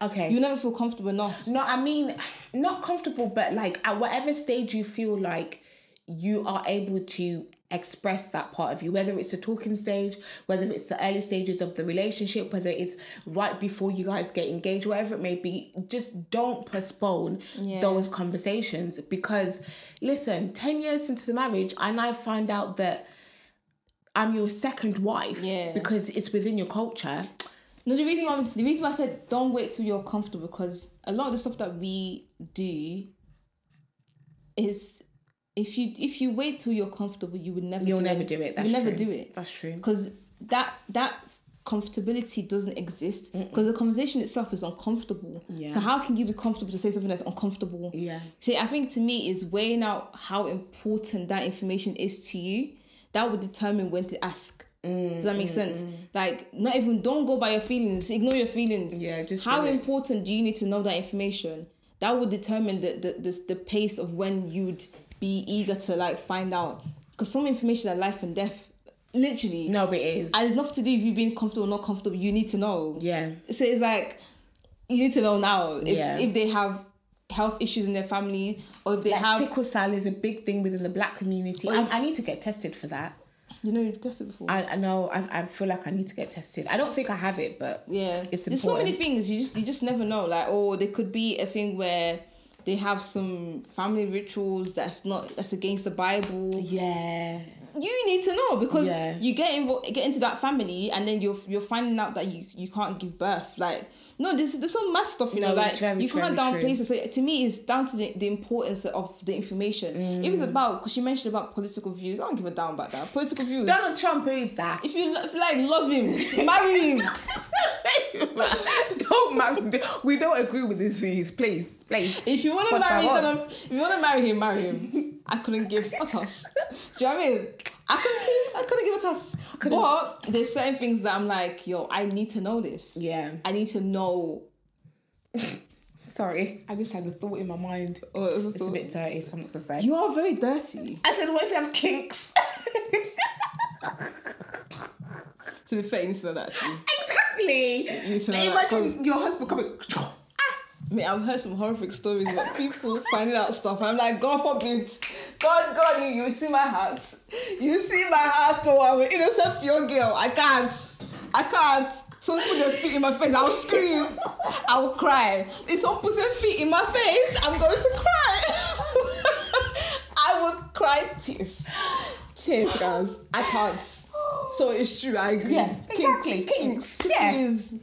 Okay. You never feel comfortable enough. No, I mean, not comfortable, but like at whatever stage you feel like you are able to express that part of you, whether it's the talking stage, whether it's the early stages of the relationship, whether it's right before you guys get engaged, whatever it may be, just don't postpone Yeah. those conversations because listen, 10 years into the marriage, and I find out that I'm your second wife Yeah. because it's within your culture. No, the reason why the reason why I said don't wait till you're comfortable because a lot of the stuff that we do is if you if you wait till you're comfortable, you would never You'll do never do it. That's you never true. do it That's true. because that that comfortability doesn't exist because the conversation itself is uncomfortable. Yeah. So how can you be comfortable to say something that's uncomfortable? Yeah. See, I think to me is weighing out how important that information is to you. That would determine when to ask. Mm, Does that make sense? Like, not even don't go by your feelings. Ignore your feelings. Yeah, just how do it. important do you need to know that information? That would determine the the the, the pace of when you'd be eager to like find out. Because some information are life and death, literally. No, it is. And it's nothing to do with you being comfortable or not comfortable. You need to know. yeah. So it's like you need to know now if Yeah. if they have health issues in their family or if they Like have sickle cell is a big thing within the black community. I, I need to get tested for that. you know you've tested before. I, I know. I, I feel like I need to get tested. I don't think I have it, but yeah, it's important. there's so many things you just you just never know. Like oh, there could be a thing where they have some family rituals that's not that's against the Bible. yeah, You need to know because Yeah. you get involved, get into that family, and then you're you're finding out that you you can't give birth. Like no, there's there's some mad stuff. You No, know, like very, you can't downplay true. So to me, it's down to the, the importance of the information. If it's mm. about because you mentioned about political views, I don't give a damn about that. Political views. Donald Trump. Who is that? If you, if you like love him, marry him. We don't agree with his views. Please, please. If you want to marry. Donald, if you want to marry him, marry him. I couldn't give a toss. Do you know what I mean? I couldn't give, I couldn't give a toss. But there's certain things that I'm like, yo, I need to know this. Yeah. I need to know. Sorry, I just had a thought in my mind. Oh, was the It's a bit dirty, so I'm not gonna say. You are very dirty. I said, what if you have kinks? To be fair, you need to know that actually. exactly. to know that, Imagine your husband coming. Ah, I mean, I've heard some horrific stories about people finding out stuff. I'm like, God forbid. God, God, you, you see my heart. You see my heart, though. I'm an innocent pure girl. I can't. I can't. Someone put their feet in my face. I'll scream. I will cry. If someone puts their feet in my face, I'm going to cry. I would cry tears. Tears, guys. I can't. So it's true. I agree. Yeah, exactly. Kinks. Kinks, Kinks. yeah. Please.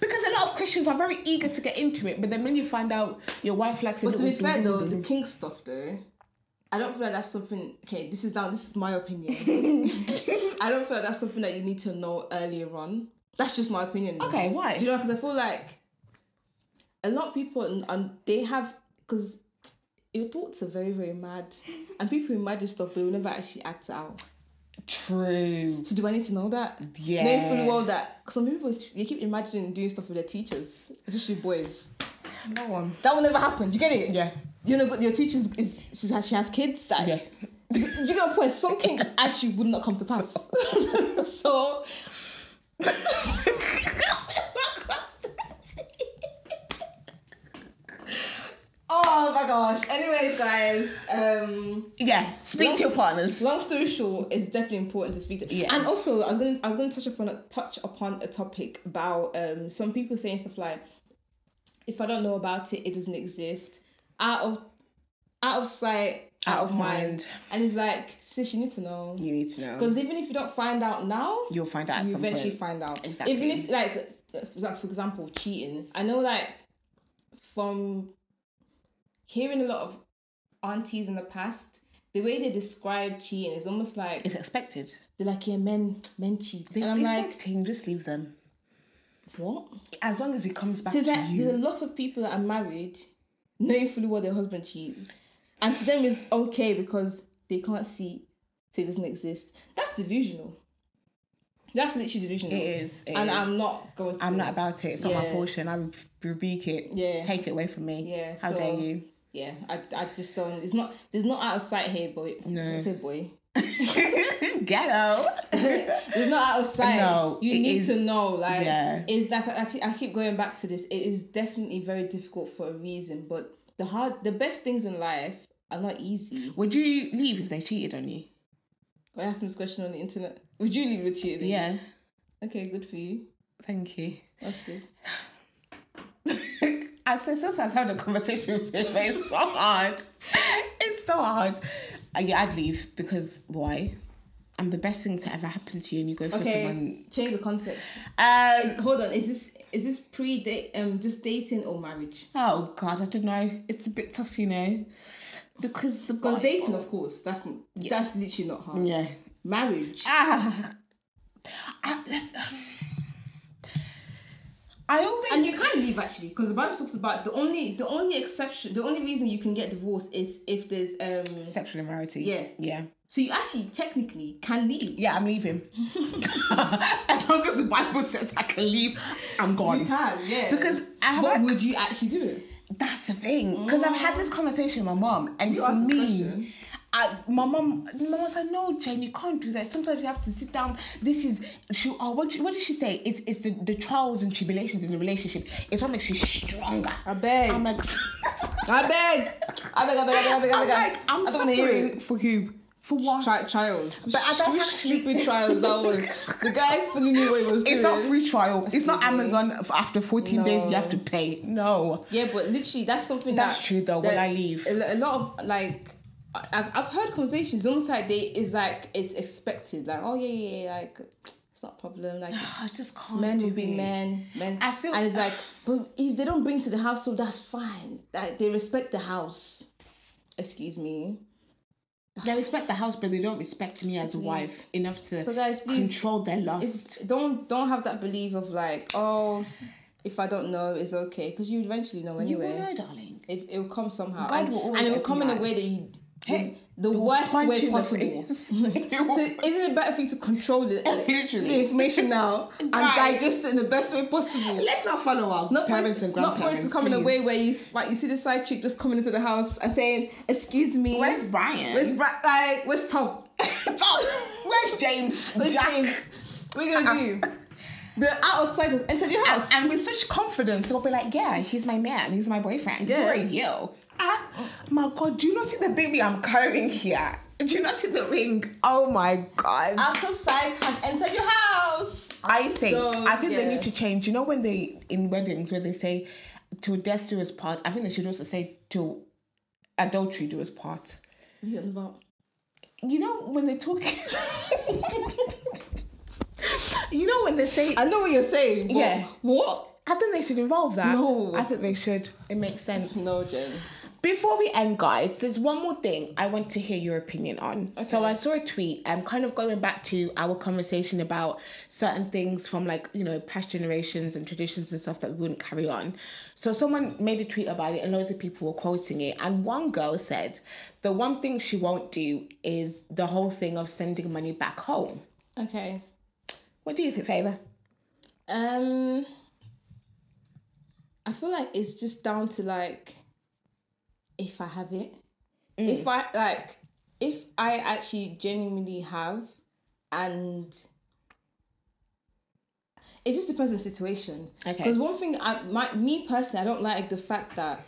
Because a lot of Christians are very eager to get into it, but then when you find out your wife likes it, But it, to be fair though, the kink stuff though, I don't feel like that's something. Okay, this is now. This is my opinion. I don't feel like that's something that you need to know earlier on. That's just my opinion. though. Okay, why? Do you know? Because I feel like a lot of people and, and they have because your thoughts are very very mad, and people imagine stuff but will never actually act it out. True. So do I need to know that? Yeah. Knowing fully well that 'cause some people they keep imagining doing stuff with their teachers, especially boys. No one. That will never happen. Do you get it? Yeah. You know, your teacher is, she, has, she has kids. That, Yeah. Do, you- do you get a point? Some kinks actually would not come to pass. so Oh my gosh. Anyways, guys, um Yeah. Speak to your partners. long story short, it's definitely important to speak to. Yeah. And also, I was gonna I was gonna touch upon a touch upon a topic about um some people saying stuff like, if I don't know about it, it doesn't exist. Out of out of sight, out, of mind. And it's like, sis, you need to know. You need to know. Because even if you don't find out now, You'll find out you eventually point. find out. Exactly. Even if like for example, cheating. I know like from hearing a lot of aunties in the past, the way they describe cheating is almost like It's expected. they're like, yeah, men men cheat. They, and I'm like, thing. Just leave them. what? As long as it comes back So to like you. there's a lot of people that are married knowing fully well their husband cheats. And to them it's okay because they can't see so it doesn't exist. That's delusional. That's literally delusional. It is, it and is. I'm not going to. I'm not about it. It's not my portion. I re- rebuke it. Yeah. Take it away from me. Yeah, How so- dare you? Yeah, I, I just don't. It's not. There's not out of sight here, boy. No. Say boy. Ghetto. It's not out of sight. No, you need is- to know. Like, yeah. it's like I keep, I keep going back to this. It is definitely very difficult for a reason, but the hard, the best things in life are not easy. Would you leave if they cheated on you? I asked this question on the internet. Would you leave with you? Yeah. Okay, good for you. Thank you. That's good. I so since I having a conversation with him, it's so hard. It's so hard. Uh, yeah, I'd leave because why? I'm the best thing to ever happen to you, and you go for Okay, someone. change the context. Um, Hold on. Is this is this pre date um just dating or marriage? oh God, I don't know. It's a bit tough, you know, because the Because dating, of course, that's that's literally not hard. Yeah. Marriage. Ah. I, I always. And you can leave actually, because the Bible talks about the only the only exception, the only reason you can get divorced is if there's um. sexual immorality. Yeah. Yeah. So you actually technically can leave. Yeah, I'm leaving. as long as the Bible says I can leave, I'm gone. You can, yeah. Because I have But would you actually do it? That's the thing. Because I've had this conversation with my mom, and You for me, question. I, my mom, my mom like, "No, Jane, you can't do that. Sometimes you have to sit down. This is she. Oh, what, what did she say? It's it's the, the trials and tribulations in the relationship. It's what makes you stronger. I beg. I'm like, I beg. I beg. I beg. I beg. I beg. I I'm like, I'm I don't wanna hear suffering for who? For what? Tri- trials. But that's Which actually- stupid trials that was. The guy fully knew what he was doing. It's not free trial. It's not Excuse me. Amazon. After 14 days, you have to pay. No. Yeah, but literally, that's something That's that, true though, when I leave. a lot of like. I- I've, I've heard conversations almost like they is like it's expected like oh yeah yeah, yeah like it's not a problem like I just can't. men do will be it. men men I feel- and it's like but if they don't bring to the household that's fine like they respect the house excuse me They respect the house, but they don't respect me as a wife enough to So, guys, please, control their lust. don't don't have that belief of like oh if I don't know it's okay because you eventually know anyway. you will know, darling. it, it will come somehow God and, will always and it will come in a way that you Hey, the worst way you in the possible. so isn't it better for you to control the, the information now and Right. digest it in the best way possible? Let's not follow our not for, parents it, and not for it to come in a way where you like you see the side chick just coming into the house and saying excuse me. Where's Brian? where's Bra- like where's Tom? Oh, where's James? where's Jack? James? What are gonna uh-uh. do the out of sight has entered your house And with such confidence, they'll be like, "Yeah, he's my man. He's my boyfriend. Yeah. Who are you? Ah, my God, do you not see the baby I'm carrying here? Do you not see the ring? Oh my God! out of sight has entered your house I think So, I think they need to change. You know when they in weddings where they say to death do us part. I think they should also say to adultery do us part. What are you on about? You know when they talk. you know when they say. I know what you're saying. But Yeah. What? I think they should involve that. No. I think they should. It makes sense. No, Gen. Before we end, guys, there's one more thing I want to hear your opinion on. So I saw a tweet, um, kind of going back to our conversation about certain things from like you know past generations and traditions and stuff that we wouldn't carry on. So someone made a tweet about it, and loads of people were quoting it. And one girl said, "The one thing she won't do is the whole thing of sending money back home." Okay. What do you think, Favour? Um, I feel like it's just down to like if I have it. If I like, if I actually genuinely have, and it just depends on the situation. Okay. Because one thing, I my me personally, I don't like the fact that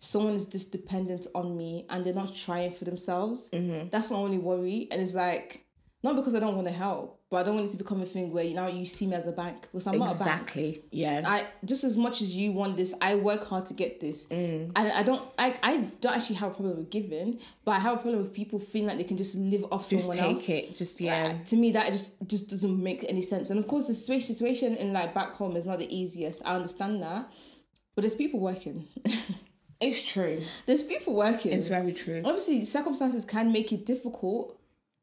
someone is just dependent on me and they're not trying for themselves. That's my only worry, and it's like not because I don't want to help, but I don't want it to become a thing where you now you see me as a bank because I'm not a bank. Exactly. Yeah. I just as much as you want this, I work hard to get this, Mm. and I don't like I don't actually have a problem with giving, but I have a problem with people feeling like they can just live off just someone take it. Just yeah. Uh, to me, that just just doesn't make any sense. And of course, the situa- situation in like back home is not the easiest. I understand that, but there's people working. It's true. there's people working. It's very true. Obviously, circumstances can make it difficult,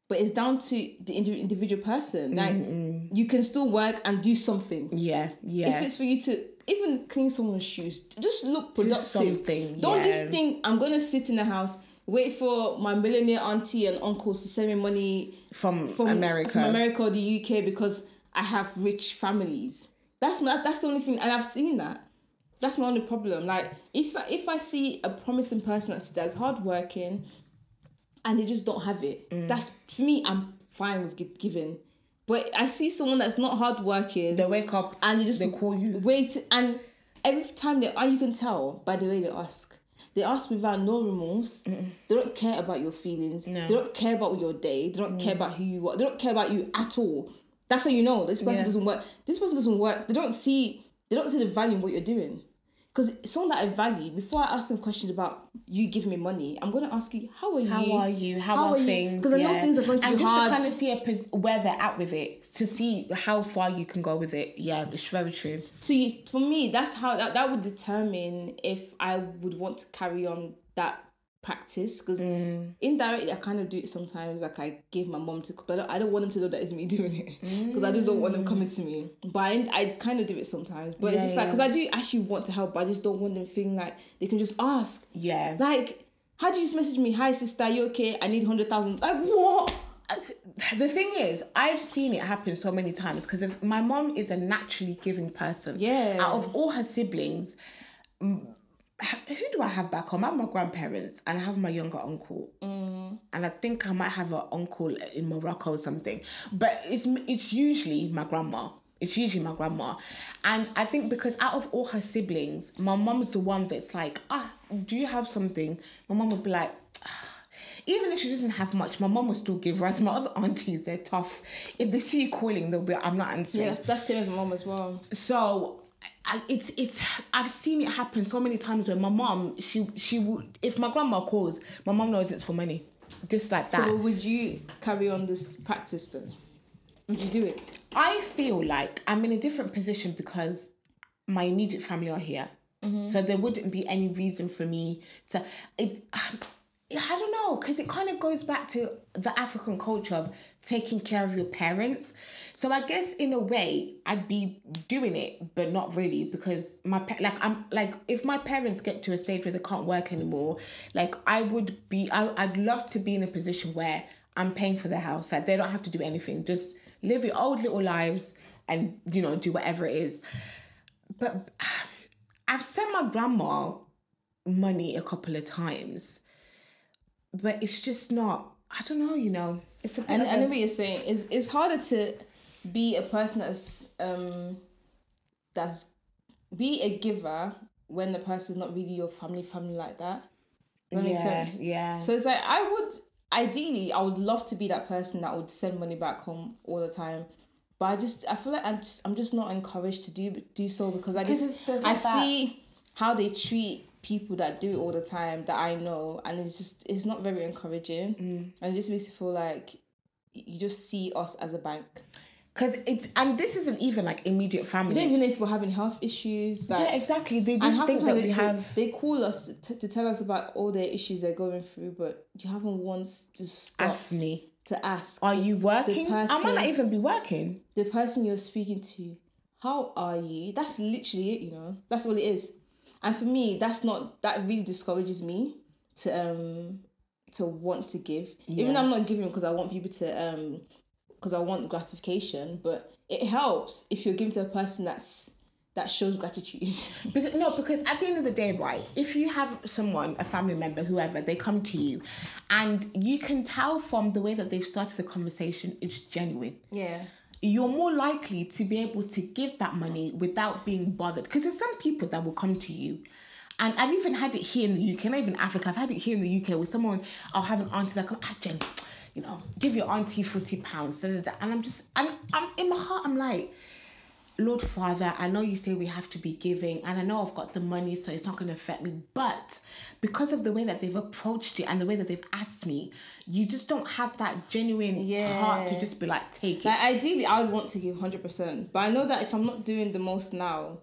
but it's down to the indi- individual person. Like mm-hmm. you can still work and do something. Yeah. Yeah. If it's for you to even clean someone's shoes, just look productive. something, Don't yeah. just think I'm gonna sit in the house, wait for my millionaire auntie and uncles to send me money from, from America. from America or the UK because I have rich families. That's my, that's the only thing, and I've seen that. That's my only problem. Like if I, if I see a promising person that's, that's hardworking, and they just don't have it, Mm. that's for me. I'm fine with giving, but I see someone that's not hardworking They wake up and they just they call you. wait and every time they and you can tell by the way they ask they ask without no remorse they don't care about your feelings No. Mm. they don't care about your day they don't care about who you are they don't care about you at all that's how you know this person Yeah. doesn't work this person doesn't work they don't see they don't see the value in what you're doing because someone that I value before I ask them questions about you giving me money I'm going to ask you how are you How are you? How, are you? things? because I know things are going to and be just hard to kind of see a pos- where they're at with it, to see how far you can go with it. Yeah, it's very true. So you, for me, that's how that, that would determine if I would want to carry on that practice because Mm. indirectly I kind of do it sometimes. Like I give my mom to, but I don't, want them to know that it's me doing it because I just don't want them coming to me. But I, I kind of do it sometimes. But it's just like yeah. because I do actually want to help, but I just don't want them feeling like they can just ask. Yeah. Like, how do you just message me? Hi sister, you okay? I need hundred thousand. Like what? the thing is, I've seen it happen so many times because my mom is a naturally giving person. Yeah. Out of all her siblings, mm, who do I have back home? I have my grandparents and I have my younger uncle. Mm. And I think I might have an uncle in Morocco or something. But it's it's usually my grandma. It's usually my grandma. And I think because out of all her siblings, my mom's the one that's like, ah, do you have something? My mom would be like, even if she doesn't have much, my mom will still give. Whereas my other aunties, they're tough. If they see you calling, they'll be, I'm not answering. Yeah, that's, that's same with my mom as well. So I, it's it's I've seen it happen so many times where my mom she she would if my grandma calls, my mom knows it's for money, just like that. So would you carry on this practice then? Would you do it? I feel like I'm in a different position because my immediate family are here. Mm-hmm. So there wouldn't be any reason for me to. It, I don't know because it kind of goes back to the African culture of taking care of your parents. So I guess in a way I'd be doing it, but not really because my pa- like I'm like if my parents get to a stage where they can't work anymore, like I would be I I'd love to be in a position where I'm paying for their house. Like they don't have to do anything. Just live your old little lives and you know do whatever it is. But I've sent my grandma money a couple of times, but it's just not. I don't know. You know, it's a And I a- know what you're saying. It's it's harder to be a person that's um that's be a giver when the person's not really your family family like that. Does that make yeah, sense? yeah. So it's like I would ideally I would love to be that person that would send money back home all the time. But I just I feel like I'm just I'm just not encouraged to do do so because I just it's- there's I that- see how they treat people that do it all the time that I know and it's just it's not very encouraging Mm. and it just makes me feel like you just see us as a bank. Because it's and this isn't even like immediate You family. don't even know if we're having health issues. Like, yeah, exactly. They just think that time we they, have. They, they call us t- to tell us about all the issues they're going through, but you haven't once to stop Ask me, to ask. are you working? Person, I might not even be working. the person you're speaking to, how are you? That's literally it, you know. That's all it is. And for me, that's not that really discourages me to um to want to give. Even though I'm not giving because I want people to um because I want gratification, but it helps if you're giving to a person that's that shows gratitude. Because, no, because at the end of the day, right, if you have someone, a family member, whoever, they come to you and you can tell from the way that they've started the conversation, it's genuine. yeah. You're more likely to be able to give that money without being bothered. Because there's some people that will come to you. And I've even had it here in the UK, not even Africa, I've had it here in the UK with someone, I'll have an auntie that come, ah, Gen, you know, give your auntie 40 pounds. da, da, da." And I'm just, and I'm in my heart, I'm like, Lord Father, I know you say we have to be giving, and I know I've got the money, so it's not going to affect me. But because of the way that they've approached it and the way that they've asked me, you just don't have that genuine heart to just be like, take it. Like ideally, I would want to give hundred percent, but I know that if I'm not doing the most now,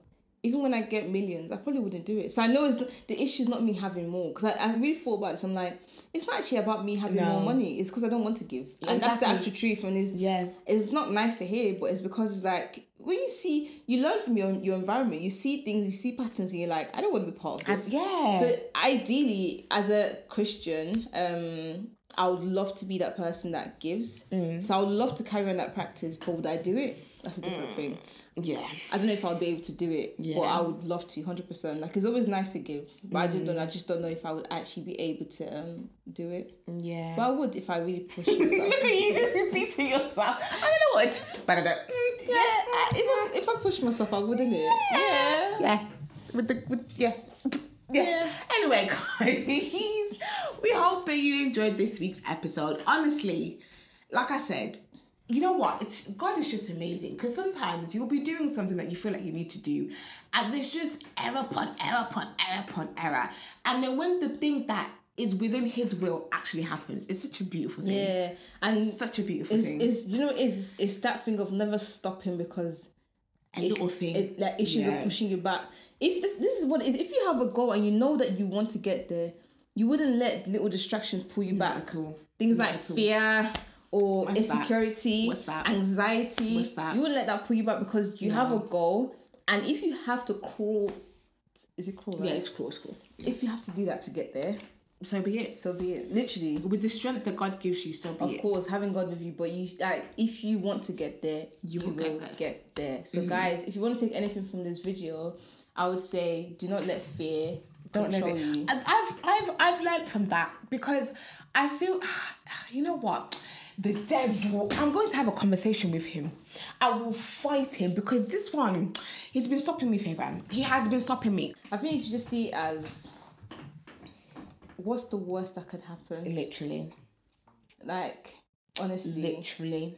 even when I get millions, I probably wouldn't do it. So I know it's the issue is not me having more because I, I really thought about this. I'm like, it's not actually about me having No. more money. It's because I don't want to give, and that's the actual truth. And it's Yeah. it's not nice to hear, but it's because it's like when you see you learn from your your environment you see things you see patterns and you're like i don't want to be part of this yeah. so ideally as a christian um i would love to be that person that gives Mm. so i would love to carry on that practice but would i do it that's a different Mm. thing yeah. i don't know if i'll be able to do it but i would love to 100% like it's always nice to give but i just don't i just don't know if i would actually be able to um do it Yeah. but i would if i really push myself Look at you just repeating yourself. I don't know what, but I don't. Mm, yeah, I- if I, if I push myself, I wouldn't it? Yeah. yeah, with the with yeah. Yeah. Yeah. Anyway, guys, we hope that you enjoyed this week's episode. Honestly, like I said, you know what? It's, God is just amazing because sometimes you'll be doing something that you feel like you need to do, and there's just error upon error upon error upon error. And then when the thing that is within His will actually happens, it's such a beautiful thing. Yeah, and Such a beautiful it's, thing. it's you know it's it's that thing of never stopping because a little thing. it, like issues Yeah. are pushing you back. If this this is what it is, if you have a goal and you know that you want to get there, you wouldn't let little distractions pull you back. at all. Things Not like at all. fear or What's insecurity, What's that? anxiety. What's that? You wouldn't let that pull you back because you have a goal, and if you have to crawl, is it crawl? Right? Yeah, it's cool, it's cool. If you have to do that to get there, So be it. so be it. Literally, With the strength that God gives you, so be of it. course, having God with you, but you like if you want to get there, you, will will get there. get there. So, Mm-hmm. guys, if you want to take anything from this video, I would say do not let fear Don't let control it. you. I've I've I've learned from that because I feel you know what? The devil, I'm going to have a conversation with him. I will fight him because this one, he's been stopping me, Favour. He has been stopping me. I think you should just see it as what's the worst that could happen. Literally. Like honestly, Literally.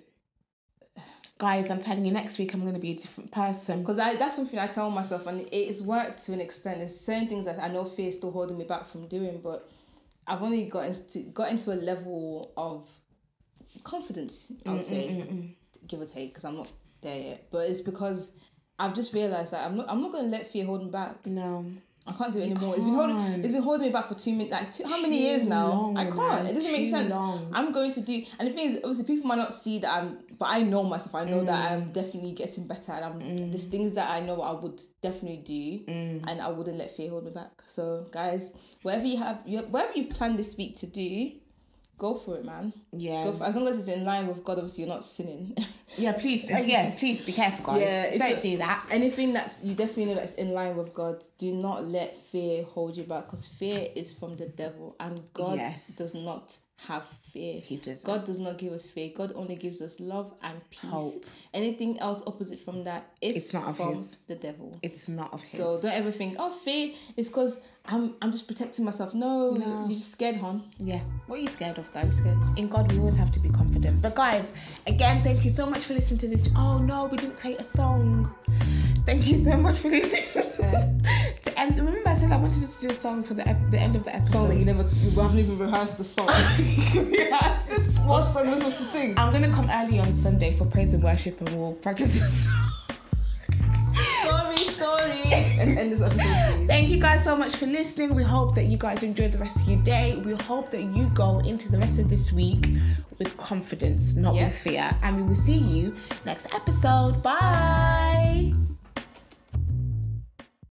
Guys, I'm telling you, next week I'm going to be a different person. because that's something I tell myself, and it has worked to an extent. There's certain things that I know fear is still holding me back from doing, but I've only got into got into a level of confidence. I would mm, say, mm, mm, give or take, because I'm not there yet. But it's because I've just realized that I'm not. I'm not going to let fear hold me back. No. I can't do it anymore. It's been holding. It's been holding me back for two minutes. Like two, how many Too years now? long, I can't. man. It doesn't make sense. long. I'm going to do. And the thing is, obviously, people might not see that I'm. But I know myself. I know Mm. that I'm definitely getting better. And I'm. There's things that I know I would definitely do, Mm. and I wouldn't let fear hold me back. So, guys, whatever you have, you, whatever you've planned this week to do, go for it, man. Yeah. Go for, as long as it's in line with God. Obviously, you're not sinning. Yeah, please. Uh, yeah, please be careful, guys. Yeah, Don't do that. anything that's you definitely know that's in line with God, do not let fear hold you back because fear is from the devil and God Yes. does not have fear. He doesn't. God does not give us fear. God only gives us love and peace. Hope. Anything else opposite from that is It's not of from his. the devil. It's not of his. So don't ever think, oh, fear is because I'm I'm just protecting myself. No, you're just scared, hon. yeah. What are you scared of, though? Scared. in God, we always have to be confident. But guys, again, thank you so much for listening to this. Oh no, we didn't create a song. Thank you so much for listening. remember, I said I wanted to do a song for the ep- the end of the episode. Song that you never, you haven't even rehearsed the song. Yes, this what song was supposed to sing? I'm gonna come early on Sunday for praise and worship, and we'll practice the song. Story, story. Let's end this episode, please. Thank you guys so much for listening. We hope that you guys enjoy the rest of your day. We hope that you go into the rest of this week with confidence, not Yeah. with fear. And we will see you next episode. Bye.